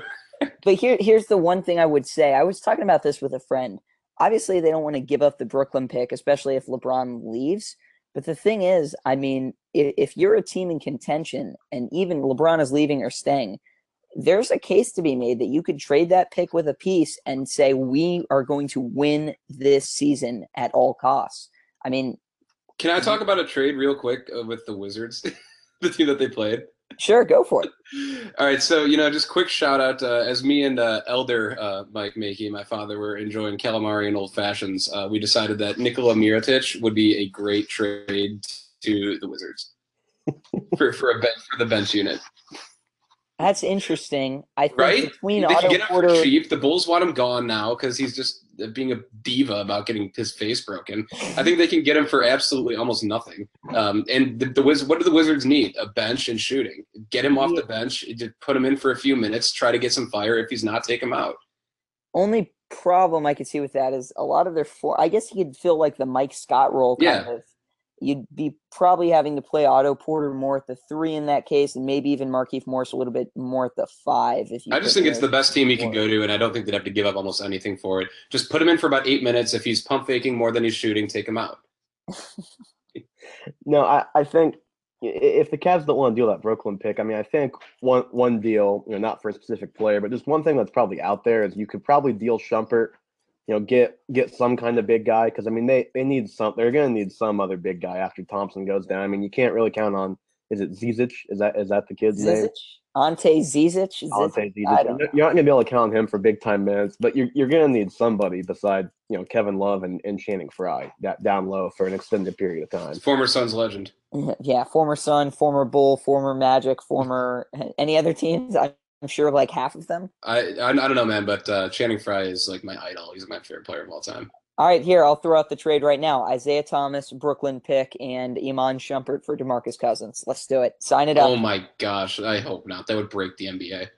but here here's the one thing I would say. I was talking about this with a friend. Obviously, they don't want to give up the Brooklyn pick, especially if LeBron leaves. But the thing is, I mean, if, if you're a team in contention and even LeBron is leaving or staying, there's a case to be made that you could trade that pick with a piece and say we are going to win this season at all costs. I mean, can I talk about a trade real quick uh, with the Wizards, the team that they played? Sure, go for it. All right, so you know, just quick shout out uh, as me and uh, Elder uh, Mike Makey, my father, were enjoying calamari and old fashions. Uh, we decided that Nikola Mirotic would be a great trade to the Wizards for for a bench for the bench unit. That's interesting. I think right? between they Otto get Porter, cheap. The Bulls want him gone now because he's just being a diva about getting his face broken. I think they can get him for absolutely almost nothing. Um, and the, the Wiz, what do the Wizards need? A bench and shooting. Get him off the bench. Put him in for a few minutes. Try to get some fire. If he's not, take him out. only problem I could see with that is a lot of their four. I guess he could feel like the Mike Scott role. Kind Yeah. of. You'd be probably having to play Otto Porter more at the three in that case, and maybe even Markieff Morris a little bit more at the five. If you I just think it's the best team he could go to, and I don't think they'd have to give up almost anything for it. Just put him in for about eight minutes. If he's pump faking more than he's shooting, take him out. No, I, I think if the Cavs don't want to deal that Brooklyn pick, I mean, I think one one deal, you know, not for a specific player, but just one thing that's probably out there is you could probably deal Shumpert, you know, get get some kind of big guy because I mean they they need some. They're gonna need some other big guy after Thompson goes down. I mean, you can't really count on. Is it Zizic? Is that is that the kid's name? Zizic, Ante Zizic. Zizic? Ante I Zizic. don't You're not gonna be able to count on him for big time minutes, but you're you're gonna need somebody beside you know Kevin Love and, and Channing Frye that down low for an extended period of time. Former Suns legend. Yeah, former Sun, former Bull, former Magic, former any other teams. I'm sure like half of them. I I, I don't know, man, but uh, Channing Frye is like my idol. He's my favorite player of all time. All right, here I'll throw out the trade right now: Isaiah Thomas, Brooklyn pick, and Iman Shumpert for Demarcus Cousins. Let's do it. Sign it up. Oh my gosh, I hope not. That would break the NBA.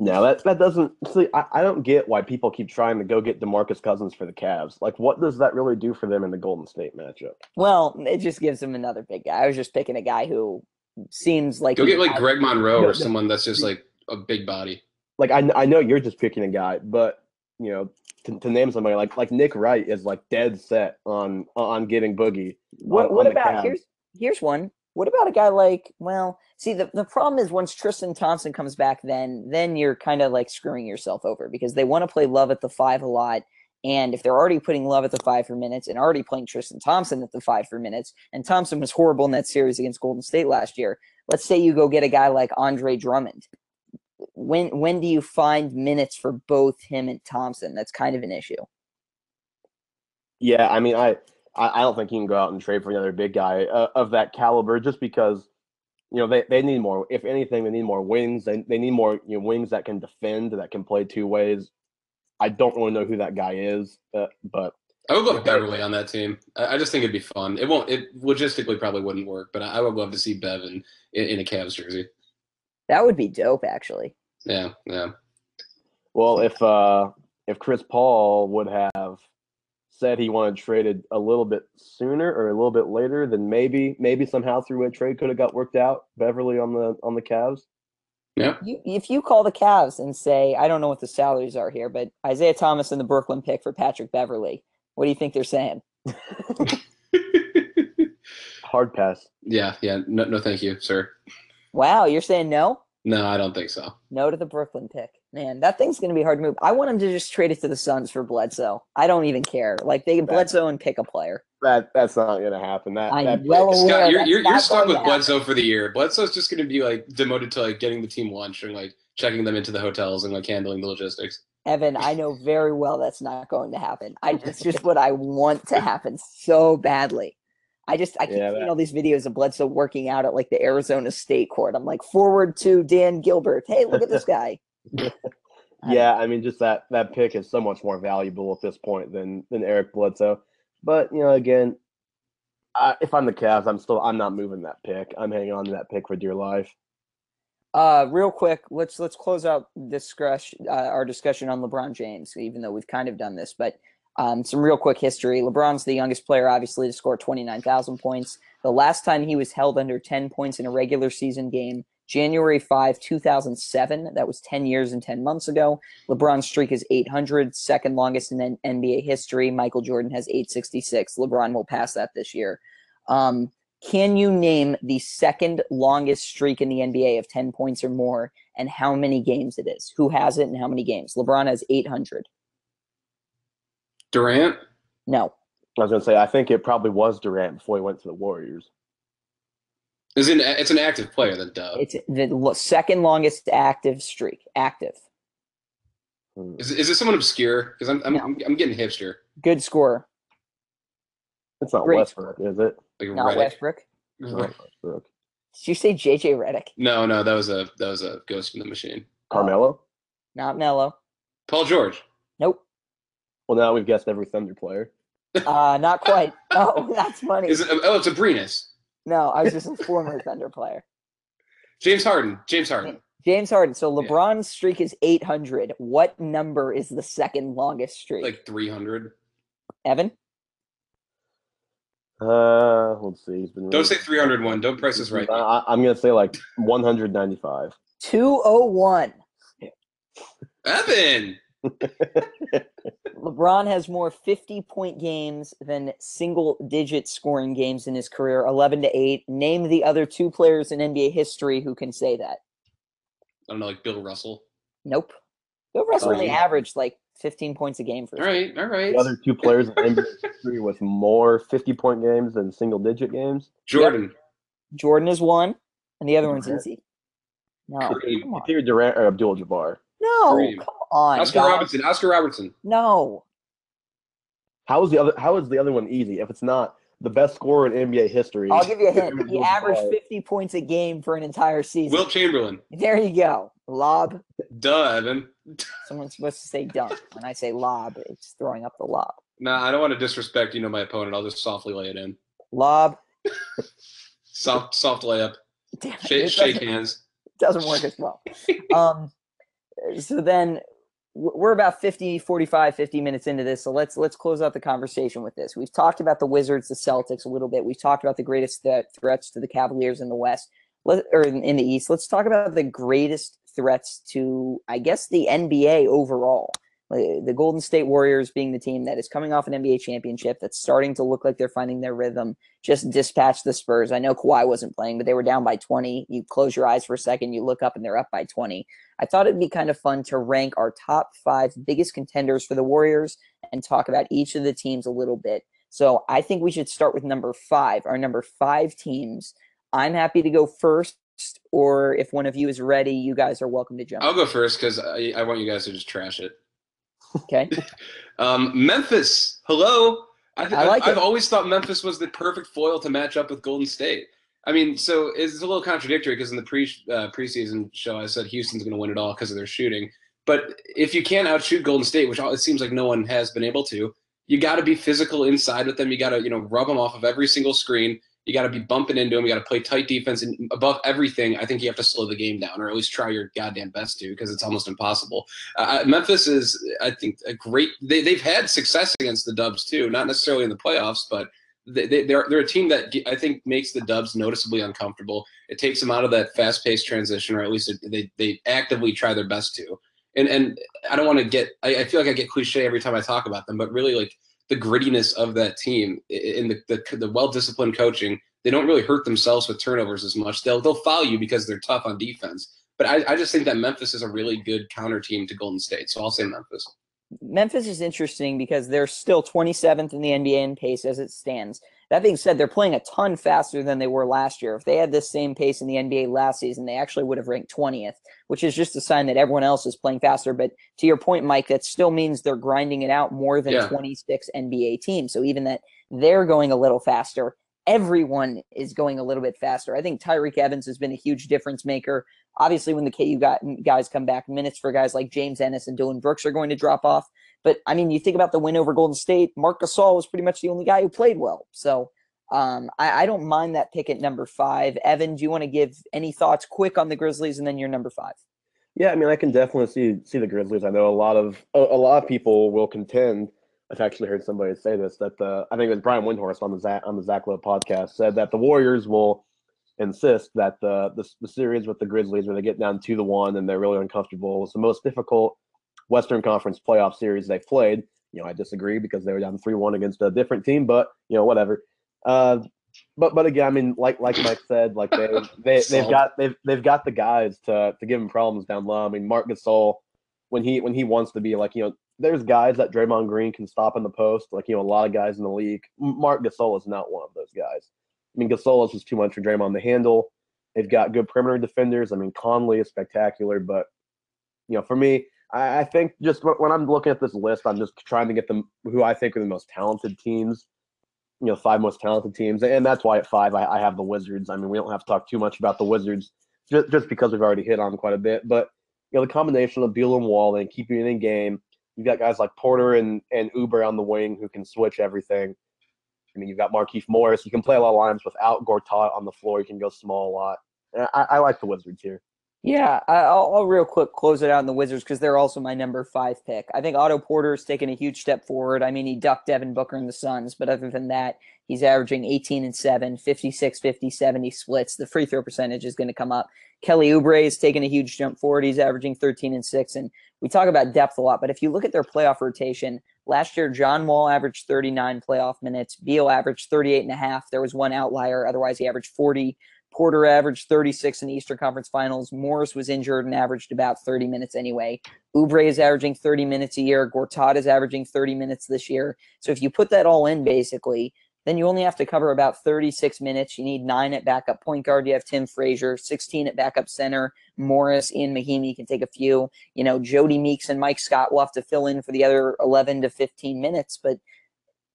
No, that that doesn't. See, I, I don't get why people keep trying to go get Demarcus Cousins for the Cavs. Like, what does that really do for them in the Golden State matchup? Well, it just gives them another big guy. I was just picking a guy who seems like Go get like Greg Monroe or someone that's just like a big body. Like, I, I know you're just picking a guy, but you know, to, to name somebody like like Nick Wright is like dead set on on getting Boogie. What, on- what on about here's here's one. What about a guy like well, see the, the problem is once Tristan Thompson comes back, then then you're kind of like screwing yourself over because they want to play Love at the five a lot. And if they're already putting Love at the five for minutes and already playing Tristan Thompson at the five for minutes, and Thompson was horrible in that series against Golden State last year, let's say you go get a guy like Andre Drummond. When when do you find minutes for both him and Thompson? That's kind of an issue. Yeah, I mean, I, I don't think you can go out and trade for another big guy uh, of that caliber just because you know, they, they need more. If anything, they need more wings. They they need more you know wings that can defend, that can play two ways. I don't really know who that guy is, uh, but I would love Beverley on that team. I, I just think it'd be fun. It won't. It logistically probably wouldn't work, but I, I would love to see Bevan in, in a Cavs jersey. That would be dope, actually. Yeah, yeah. well, if uh if Chris Paul would have said he wanted traded a little bit sooner or a little bit later, then maybe maybe somehow through a trade could have got worked out. Beverley on the on the Cavs. You, if you call the Cavs and say, I don't know what the salaries are here, but Isaiah Thomas and the Brooklyn pick for Patrick Beverley, what do you think they're saying? Hard pass. yeah, yeah. No, no, thank you, sir. Wow, you're saying no? No, I don't think so. No to the Brooklyn pick. Man, that thing's going to be hard to move. I want him to just trade it to the Suns for Bledsoe. I don't even care. Like they can Bledsoe and pick a player. That that's not gonna happen. That, I'm that well aware Scott, you're you're, you're stuck with to happen. Bledsoe for the year. Bledsoe's just going to be like demoted to like getting the team lunch and like checking them into the hotels and like handling the logistics. Evan, I know very well that's not going to happen. I it's just what I want to happen so badly. I just I keep Yeah, seeing all these videos of Bledsoe working out at like the Arizona State court. I'm like, forward to Dan Gilbert. Hey, look at this guy. yeah, I mean, just that that pick is so much more valuable at this point than than Eric Bledsoe. But you know, again, I, if I'm the Cavs, I'm still I'm not moving that pick. I'm hanging on to that pick for dear life. Uh, real quick, let's let's close out discussion uh, our discussion on LeBron James, even though we've kind of done this. But um, some real quick history: LeBron's the youngest player, obviously, to score twenty nine thousand points. The last time he was held under ten points in a regular season game, January five, two thousand seven. That was ten years and ten months ago. LeBron's streak is 800, second longest in NBA history. Michael Jordan has 866. LeBron will pass that this year. Um, can you name the second longest streak in the NBA of 10 points or more and how many games it is? Who has it and how many games? LeBron has 800. Durant. No. I was gonna say I think it probably was Durant before he went to the Warriors. Is an it's an active player then duh. It's the second longest active streak. Active. Hmm. Is, is it someone obscure? Because I'm I'm, No. I'm I'm getting hipster. Good scorer. It's not Great. Westbrook, is it? Like Not Redick. Westbrook. It's not Westbrook. Did you say JJ Redick? No, no, that was a that was a ghost in the machine. Carmelo. Not Mello. Paul George. Nope. Well, now we've guessed every Thunder player. Uh, not quite. Oh, that's funny. Is it? Oh, it's Abrines. No, I was just a former Thunder player. James Harden. James Harden. James Harden. So Yeah. LeBron's streak is 800. What number is the second longest streak? Like 300. Evan? Uh, let's see. He's been Don't say 301. Don't price this right. I, I'm gonna say like 195. 201. Evan. LeBron has more 50 point games than single digit scoring games in his career, 11 to 8. Name the other two players in NBA history who can say that. I don't know, like Bill Russell. Nope. Bill Russell only averaged like 15 points a game for All right, all right. The other two players in NBA history with more 50 point games than single digit games. Jordan. Jordan is one, and the other one's Durant. easy. No, Kareem. come on. It's either Durant or Abdul Jabbar. No, Kareem. come on. Oscar guys. Robertson. Oscar Robertson. No. How is the other? How is the other one easy? If it's not the best scorer in NBA history, I'll give you a hint. He Abdul-Jabbar. averaged 50 points a game for an entire season. Wilt Chamberlain. There you go. Lob. Duh, Evan. Someone's supposed to say dunk. When I say lob, it's throwing up the lob. Nah, I don't want to disrespect, you know, my opponent. I'll just softly lay it in. Lob. Soft, soft layup. Damn Shake, shake hands. doesn't work as well. Um, so then w- we're about 50, 45, 50 minutes into this. So let's let's close out the conversation with this. We've talked about the Wizards, the Celtics a little bit. We've talked about the greatest th- threats to the Cavaliers in the West, Let, or in, in the East. Let's talk about the greatest threats to, I guess, the NBA overall. The Golden State Warriors being the team that is coming off an NBA championship that's starting to look like they're finding their rhythm. Just dispatch the Spurs. I know Kawhi wasn't playing, but they were down by 20. You close your eyes for a second, you look up and they're up by 20. I thought it'd be kind of fun to rank our top five biggest contenders for the Warriors and talk about each of the teams a little bit. So I think we should start with number five, our number five teams. I'm happy to go first, or if one of you is ready, you guys are welcome to jump. I'll go first because I, I want you guys to just trash it. Okay. Um, Memphis. Hello. I, th- I like I've always thought Memphis was the perfect foil to match up with Golden State. I mean, so it's a little contradictory because in the pre uh, preseason show I said Houston's going to win it all because of their shooting. But if you can't outshoot Golden State, which it seems like no one has been able to, you got to be physical inside with them. You got to you know rub them off of every single screen. You got to be bumping into them. You got to play tight defense, and above everything, I think you have to slow the game down, or at least try your goddamn best to, because it's almost impossible. Uh, Memphis is, I think, a great. They, they've had success against the Dubs too, not necessarily in the playoffs, but they, they, they're they're a team that I think makes the Dubs noticeably uncomfortable. It takes them out of that fast-paced transition, or at least they they actively try their best to. And and I don't want to get. I, I feel like I get cliche every time I talk about them, but really like the grittiness of that team and the, the, the well-disciplined coaching. They don't really hurt themselves with turnovers as much. They'll they'll foul you because they're tough on defense. But I, I just think that Memphis is a really good counter team to Golden State. So I'll say Memphis. Memphis is interesting because they're still 27th in the NBA in pace as it stands. That being said, they're playing a ton faster than they were last year. If they had this same pace in the NBA last season, they actually would have ranked 20th, which is just a sign that everyone else is playing faster. But to your point, Mike, that still means they're grinding it out more than Yeah. 26 NBA teams. So even that they're going a little faster, everyone is going a little bit faster. I think Tyreke Evans has been a huge difference maker. Obviously, when the KU guys come back, minutes for guys like James Ennis and Dillon Brooks are going to drop off. But I mean, you think about the win over Golden State, Marc Gasol was pretty much the only guy who played well. So um, I, I don't mind that pick at number five. Evan, do you want to give any thoughts quick on the Grizzlies and then your number five? Yeah, I mean, I can definitely see see the Grizzlies. I know a lot of a, a lot of people will contend. I've actually heard somebody say this that the I think it was Brian Windhorst on the Zach on the Zach Lowe podcast said that the Warriors will insist that the, the the series with the Grizzlies where they get down two to one and they're really uncomfortable is the most difficult Western Conference playoff series they've played. You know, I disagree because they were down three one against a different team, but you know, whatever. Uh, but but again, I mean, like like Mike said, like they they they've got they've they've got the guys to to give them problems down low. I mean, Marc Gasol, when he when he wants to be like you know, there's guys that Draymond Green can stop in the post, like you know, a lot of guys in the league. Marc Gasol is not one of those guys. I mean, Gasol is just too much for Draymond to handle. They've got good perimeter defenders. I mean, Conley is spectacular, but you know, for me, I, I think just wh- when I'm looking at this list, I'm just trying to get them who I think are the most talented teams you know five most talented teams, and that's why at five I, I have the Wizards. I mean, we don't have to talk too much about the Wizards just, just because we've already hit on quite a bit. But you know, the combination of Beal and Wall and keeping it in game, you've got guys like Porter and and Oubre on the wing who can switch everything. I mean, you've got Markieff Morris. You can play a lot of lines without Gortat on the floor. You can go small a lot. I, I like the Wizards here. Yeah, I'll, I'll real quick close it out in the Wizards because they're also my number five pick. I think Otto Porter's taken a huge step forward. I mean, he ducked Devin Booker in the Suns, but other than that, he's averaging 18 and 7, 56, 50, 70 splits. The free throw percentage is going to come up. Kelly Oubre has taken a huge jump forward. He's averaging 13 and 6. And we talk about depth a lot, but if you look at their playoff rotation, last year, John Wall averaged 39 playoff minutes. Beal averaged 38 and a half. There was one outlier. Otherwise, he averaged 40. Porter averaged 36 in the Eastern Conference Finals. Morris was injured and averaged about 30 minutes anyway. Oubre is averaging 30 minutes a year. Gortat is averaging 30 minutes this year. So if you put that all in, basically, then you only have to cover about 36 minutes. You need nine at backup point guard. You have Tim Frazier, 16 at backup center. Morris, Ian Mahinmi can take a few. You know, Jodie Meeks and Mike Scott will have to fill in for the other 11 to 15 minutes, but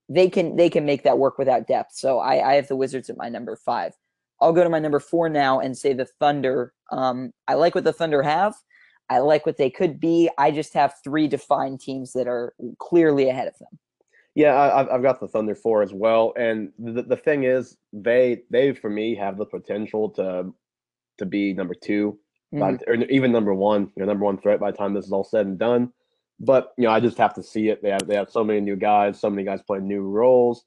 they can they can make that work without depth. So I, I have the Wizards at my number five. I'll go to my number four now and say the Thunder. Um, I like what the Thunder have. I like what they could be. I just have three defined teams that are clearly ahead of them. Yeah, I, I've- I've got the Thunder four as well, and the the thing is, they they for me have the potential to to be number two, by, Mhm. or even number one, you know, number one threat by the time this is all said and done. But you know, I just have to see it. They have they have so many new guys, so many guys playing new roles.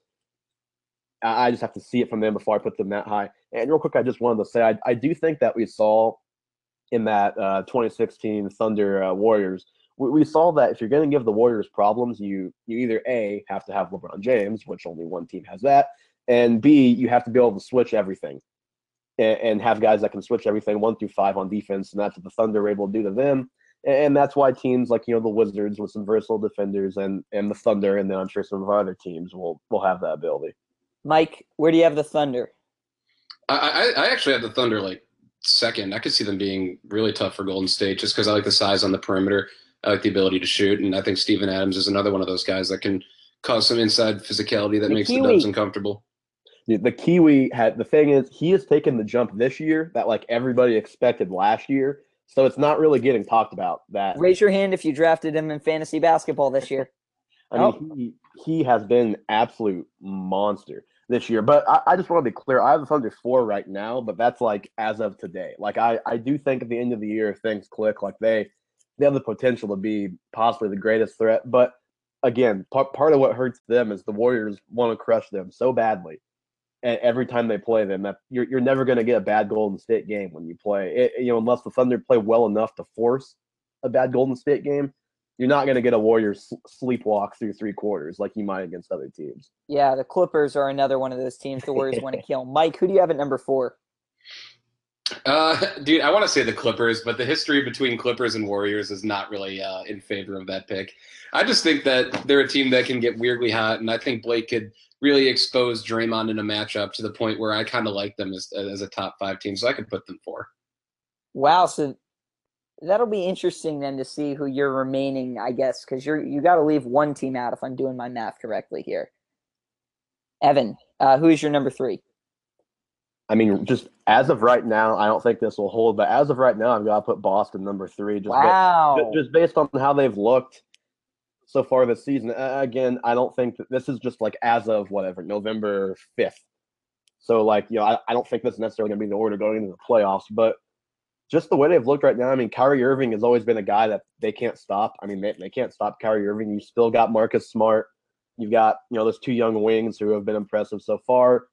I, I just have to see it from them before I put them that high. And real quick, I just wanted to say I, I do think that we saw in that uh, 2016 Thunder uh, Warriors we, we saw that if you're going to give the Warriors problems, you you either a have to have LeBron James, which only one team has that, and b you have to be able to switch everything, and, and have guys that can switch everything one through five on defense, and that's what the Thunder were able to do to them, and, that's why teams like you know the Wizards with some versatile defenders and and the Thunder, and then I'm sure some of our other teams will will have that ability. Mike, where do you have the Thunder? I, I, I actually had the Thunder like second. I could see them being really tough for Golden State just because I like the size on the perimeter. I like the ability to shoot, and I think Steven Adams is another one of those guys that can cause some inside physicality that The makes Huey. the Dubs uncomfortable. The, the Kiwi had the thing is he has taken the jump this year that like everybody expected last year. So it's not really getting talked about that Raise your hand if you drafted him in fantasy basketball this year. I mean, oh. he he has been an absolute monster this year. But I, I just want to be clear. I have the Thunder four right now, but that's like as of today. Like I, I do think at the end of the year if things click, like they they have the potential to be possibly the greatest threat. But again, part part of what hurts them is the Warriors want to crush them so badly. And every time they play them, that you're you're never going to get a bad Golden State game when you play. It, you know, unless the Thunder play well enough to force a bad Golden State game you're not going to get a Warriors sleepwalk through three quarters like you might against other teams. Yeah, the Clippers are another one of those teams the Warriors want to kill. Mike, who do you have at number four? Uh, dude, I want to say the Clippers, but the history between Clippers and Warriors is not really uh, in favor of that pick. I just think that they're a team that can get weirdly hot, and I think Blake could really expose Draymond in a matchup to the point where I kind of like them as, as a top five team, so I could put them four. Wow, so that'll be interesting then to see who you're remaining, I guess, because you're you got to leave one team out if I'm doing my math correctly here. Evan, uh, who is your number three? I mean, just as of right now, I don't think this will hold. But as of right now, I've got to put Boston number three. Just wow. Ba- just based on how they've looked so far this season. Uh, again, I don't think that this is just like as of whatever November fifth. So like you know, I, I don't think this is necessarily going to be the order going into the playoffs, but just the way they've looked right now. I mean, Kyrie Irving has always been a guy that they can't stop. I mean, they, they can't stop Kyrie Irving. You still got Marcus Smart. You've got, you know, those two young wings who have been impressive so far.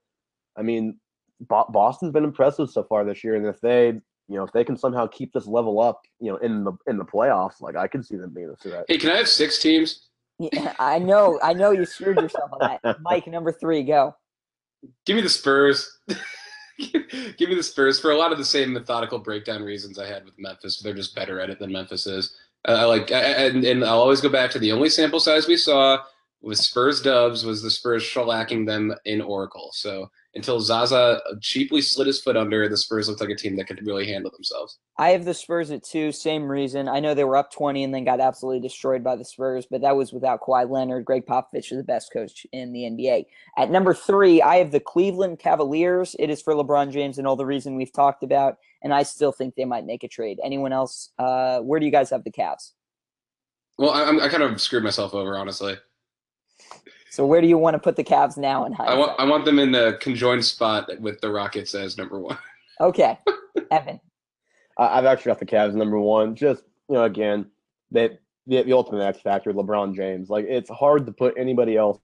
I mean, Bo- Boston's been impressive so far this year. And if they, you know, if they can somehow keep this level up, you know, in the in the playoffs, like I could see them being a threat. Hey, can I have six teams? Yeah, I know, I know you screwed yourself on that. Mike, number three, go. Give me the Spurs. Give me the Spurs for a lot of the same methodical breakdown reasons I had with Memphis. They're just better at it than Memphis is. Uh, I like, I, and, and I'll always go back to the only sample size we saw with Spurs Dubs was the Spurs shellacking them in Oracle. So until Zaza cheaply slid his foot under, the Spurs looked like a team that could really handle themselves. I have the Spurs at two, same reason. I know they were up 20 and then got absolutely destroyed by the Spurs, but that was without Kawhi Leonard. Gregg Popovich is the best coach in the NBA. At number three, I have the Cleveland Cavaliers. It is for LeBron James and all the reason we've talked about, and I still think they might make a trade. Anyone else? Uh, where do you guys have the Cavs? Well, I, I kind of screwed myself over, honestly. So where do you want to put the Cavs now in hindsight? I want I want them in the conjoined spot with the Rockets as number one. Okay, Evan. I've actually got the Cavs number one. Just you know, again, that the, the ultimate X factor, LeBron James. Like it's hard to put anybody else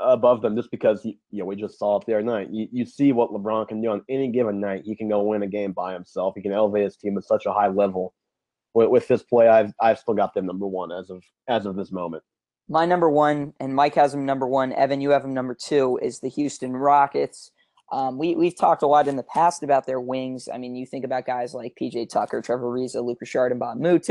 above them just because you know we just saw it the other night. You you see what LeBron can do on any given night. He can go win a game by himself. He can elevate his team at such a high level. With, with this play, I've I've still got them number one as of as of this moment. My number one, and Mike has him number one. Evan, you have him number two. Is the Houston Rockets. Um, we we've talked a lot in the past about their wings. I mean, you think about guys like PJ Tucker, Trevor Ariza, Luka Shard, and Bob Mute.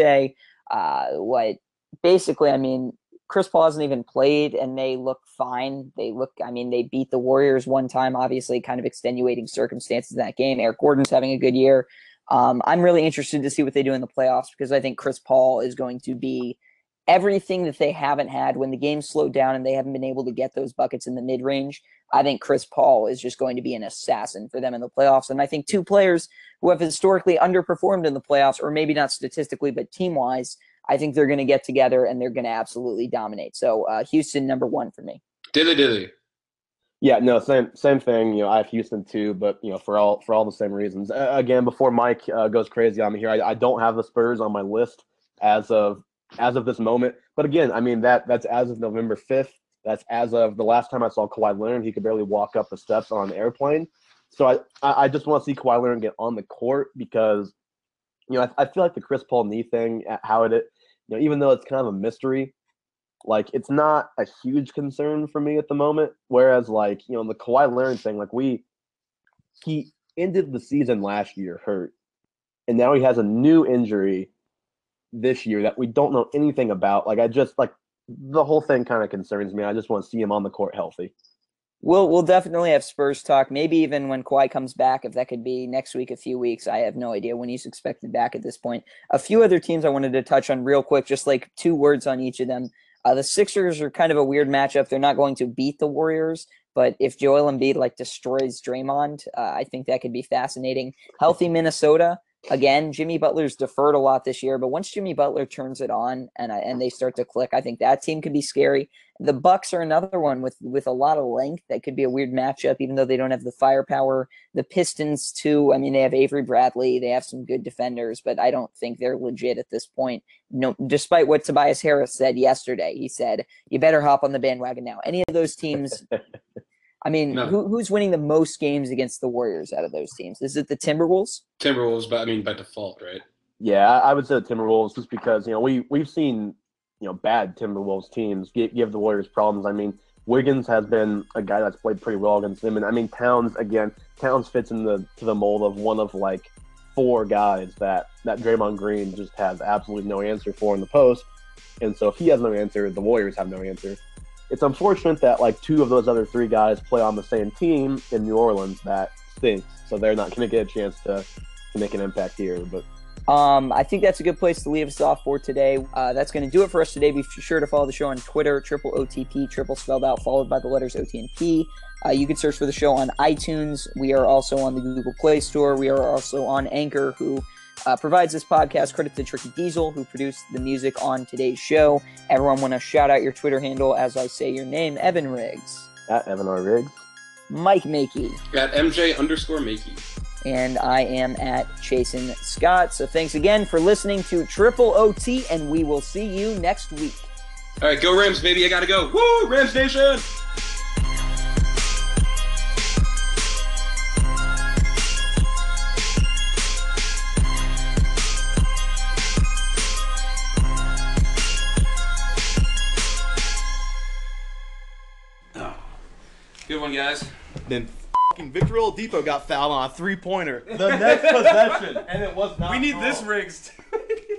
Uh, what basically, I mean, Chris Paul hasn't even played, and they look fine. They look, I mean, they beat the Warriors one time, obviously, kind of extenuating circumstances in that game. Eric Gordon's having a good year. Um, I'm really interested to see what they do in the playoffs because I think Chris Paul is going to be everything that they haven't had when the game slowed down and they haven't been able to get those buckets in the mid range. I think Chris Paul is just going to be an assassin for them in the playoffs. And I think two players who have historically underperformed in the playoffs, or maybe not statistically, but team wise, I think they're going to get together and they're going to absolutely dominate. So uh, Houston, number one for me. Dilly dilly. Yeah, no, same same thing. You know, I have Houston too, but you know, for all for all the same reasons. Uh, again, before Mike uh, goes crazy on me here, I, I don't have the Spurs on my list as of as of this moment. But again, I mean that that's as of November fifth. That's as of the last time I saw Kawhi Leonard. He could barely walk up the steps on an airplane. So I I just want to see Kawhi Leonard get on the court because you know I, I feel like the Chris Paul knee thing, uh, how it you know even though it's kind of a mystery, like it's not a huge concern for me at the moment. Whereas like you know the Kawhi Leonard thing, like we he ended the season last year hurt, and now he has a new injury this year that we don't know anything about. Like I just like the whole thing kind of concerns me. I just want to see him on the court healthy. We'll we'll definitely have Spurs talk. Maybe even when Kawhi comes back, if that could be next week, a few weeks. I have no idea when he's expected back at this point. A few other teams I wanted to touch on real quick, just like two words on each of them. Uh, the Sixers are kind of a weird matchup. They're not going to beat the Warriors, But if Joel Embiid like destroys Draymond, uh, I think that could be fascinating. Healthy Minnesota again. Jimmy Butler's deferred a lot this year, but once Jimmy Butler turns it on and and they start to click, I think that team could be scary. The Bucks are another one with with a lot of length that could be a weird matchup, even though they don't have the firepower. The Pistons too. I mean, they have Avery Bradley. They have some good defenders, but I don't think they're legit at this point. No, despite what Tobias Harris said yesterday, he said you better hop on the bandwagon now. Any of those teams. I mean, No. who, who's winning the most games against the Warriors out of those teams? Is it the Timberwolves? Timberwolves, but I mean by default, right? Yeah, I I would say the Timberwolves just because you know we we've seen you know bad Timberwolves teams give, give the Warriors problems. I mean, Wiggins has been a guy that's played pretty well against them, and I mean Towns again. Towns fits in the to the mold of one of like four guys that that Draymond Green just has absolutely no answer for in the post, and so if he has no answer, the Warriors have no answer. It's unfortunate that like two of those other three guys play on the same team in New Orleans. That stinks. So they're not going to get a chance to to make an impact here, but. Um, I think that's a good place to leave us off for today. Uh, that's going to do it for us today. Be sure to follow the show on Twitter, triple OTP, triple spelled out, followed by the letters OT and P. Uh, you can search for the show on iTunes. We are also on the Google Play Store. We are also on Anchor, who uh, provides this podcast. Credit to Tricky Diesel, who produced the music on today's show. Everyone, want to shout out your Twitter handle as I say your name, Evan Riggs, At Evan R. Riggs. Mike Makey. At MJ underscore Makey. and I am at Chasen Scott. So thanks again for listening to Triple OT, and we will see you next week. All right, go Rams, baby! I gotta go. Woo, Rams Nation! Good one, guys. Then fing Victor Oladipo got fouled on a three pointer. The next possession, and it was not. We need called. this rigs.